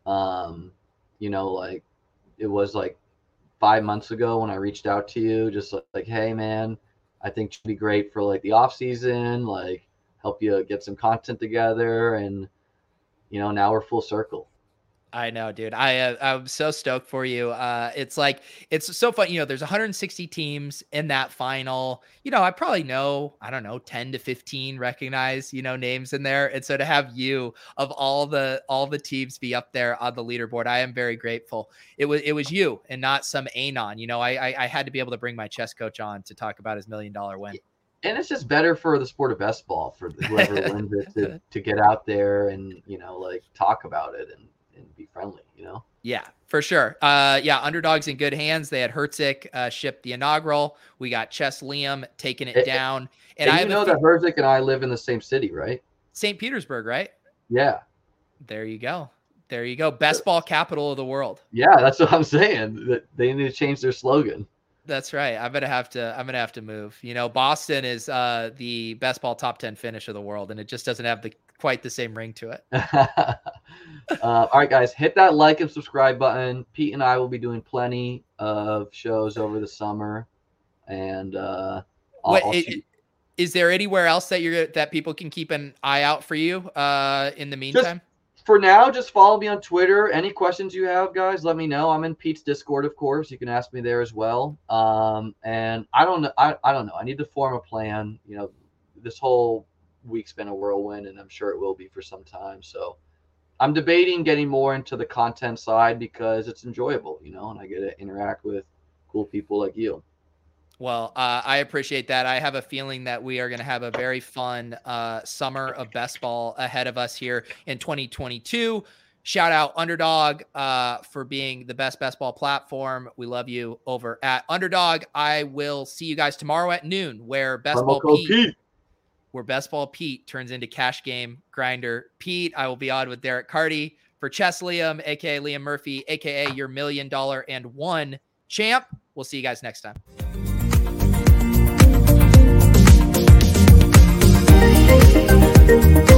Um, you know, like it was like five months ago when I reached out to you, just like, like hey man, I think should be great for like the off season, like help you get some content together, and you know now we're full circle. I know, dude. I uh, I'm so stoked for you. Uh, it's like it's so fun. You know, there's 160 teams in that final. You know, I probably know I don't know 10 to 15 recognize you know names in there, and so to have you of all the all the teams be up there on the leaderboard, I am very grateful. It was it was you and not some anon. You know, I, I I had to be able to bring my chess coach on to talk about his million dollar win. And it's just better for the sport of best ball for whoever wins it to, to get out there and you know like talk about it and and be friendly, you know? Yeah, for sure. Uh, yeah, underdogs in good hands. They had Herzig uh, ship the inaugural. We got Chess Liam taking it, it down. And, and I know that Herzig and I live in the same city, right? St. Petersburg, right? Yeah. There you go. There you go. Best ball capital of the world. Yeah, that's what I'm saying. That they need to change their slogan. That's right. I'm gonna have to. I'm gonna have to move. You know, Boston is uh, the best ball top ten finish of the world, and it just doesn't have the quite the same ring to it. uh, all right, guys, hit that like and subscribe button. Pete and I will be doing plenty of shows over the summer, and uh, I'll, Wait, I'll it, is there anywhere else that you're that people can keep an eye out for you uh, in the meantime? Just, for now, just follow me on Twitter. Any questions you have, guys, let me know. I'm in Pete's Discord, of course. You can ask me there as well. Um, and I don't know. I, I don't know. I need to form a plan. You know, this whole week's been a whirlwind, and I'm sure it will be for some time. So I'm debating getting more into the content side because it's enjoyable, you know, and I get to interact with cool people like you. Well, uh, I appreciate that. I have a feeling that we are going to have a very fun uh, summer of best ball ahead of us here in 2022. Shout out Underdog uh, for being the best best ball platform. We love you over at Underdog. I will see you guys tomorrow at noon, where best ball Pete, Pete, where Best Ball Pete turns into Cash Game Grinder Pete. I will be on with Derek Carty for Chess Liam, aka Liam Murphy, aka your million dollar and one champ. We'll see you guys next time. Thank you.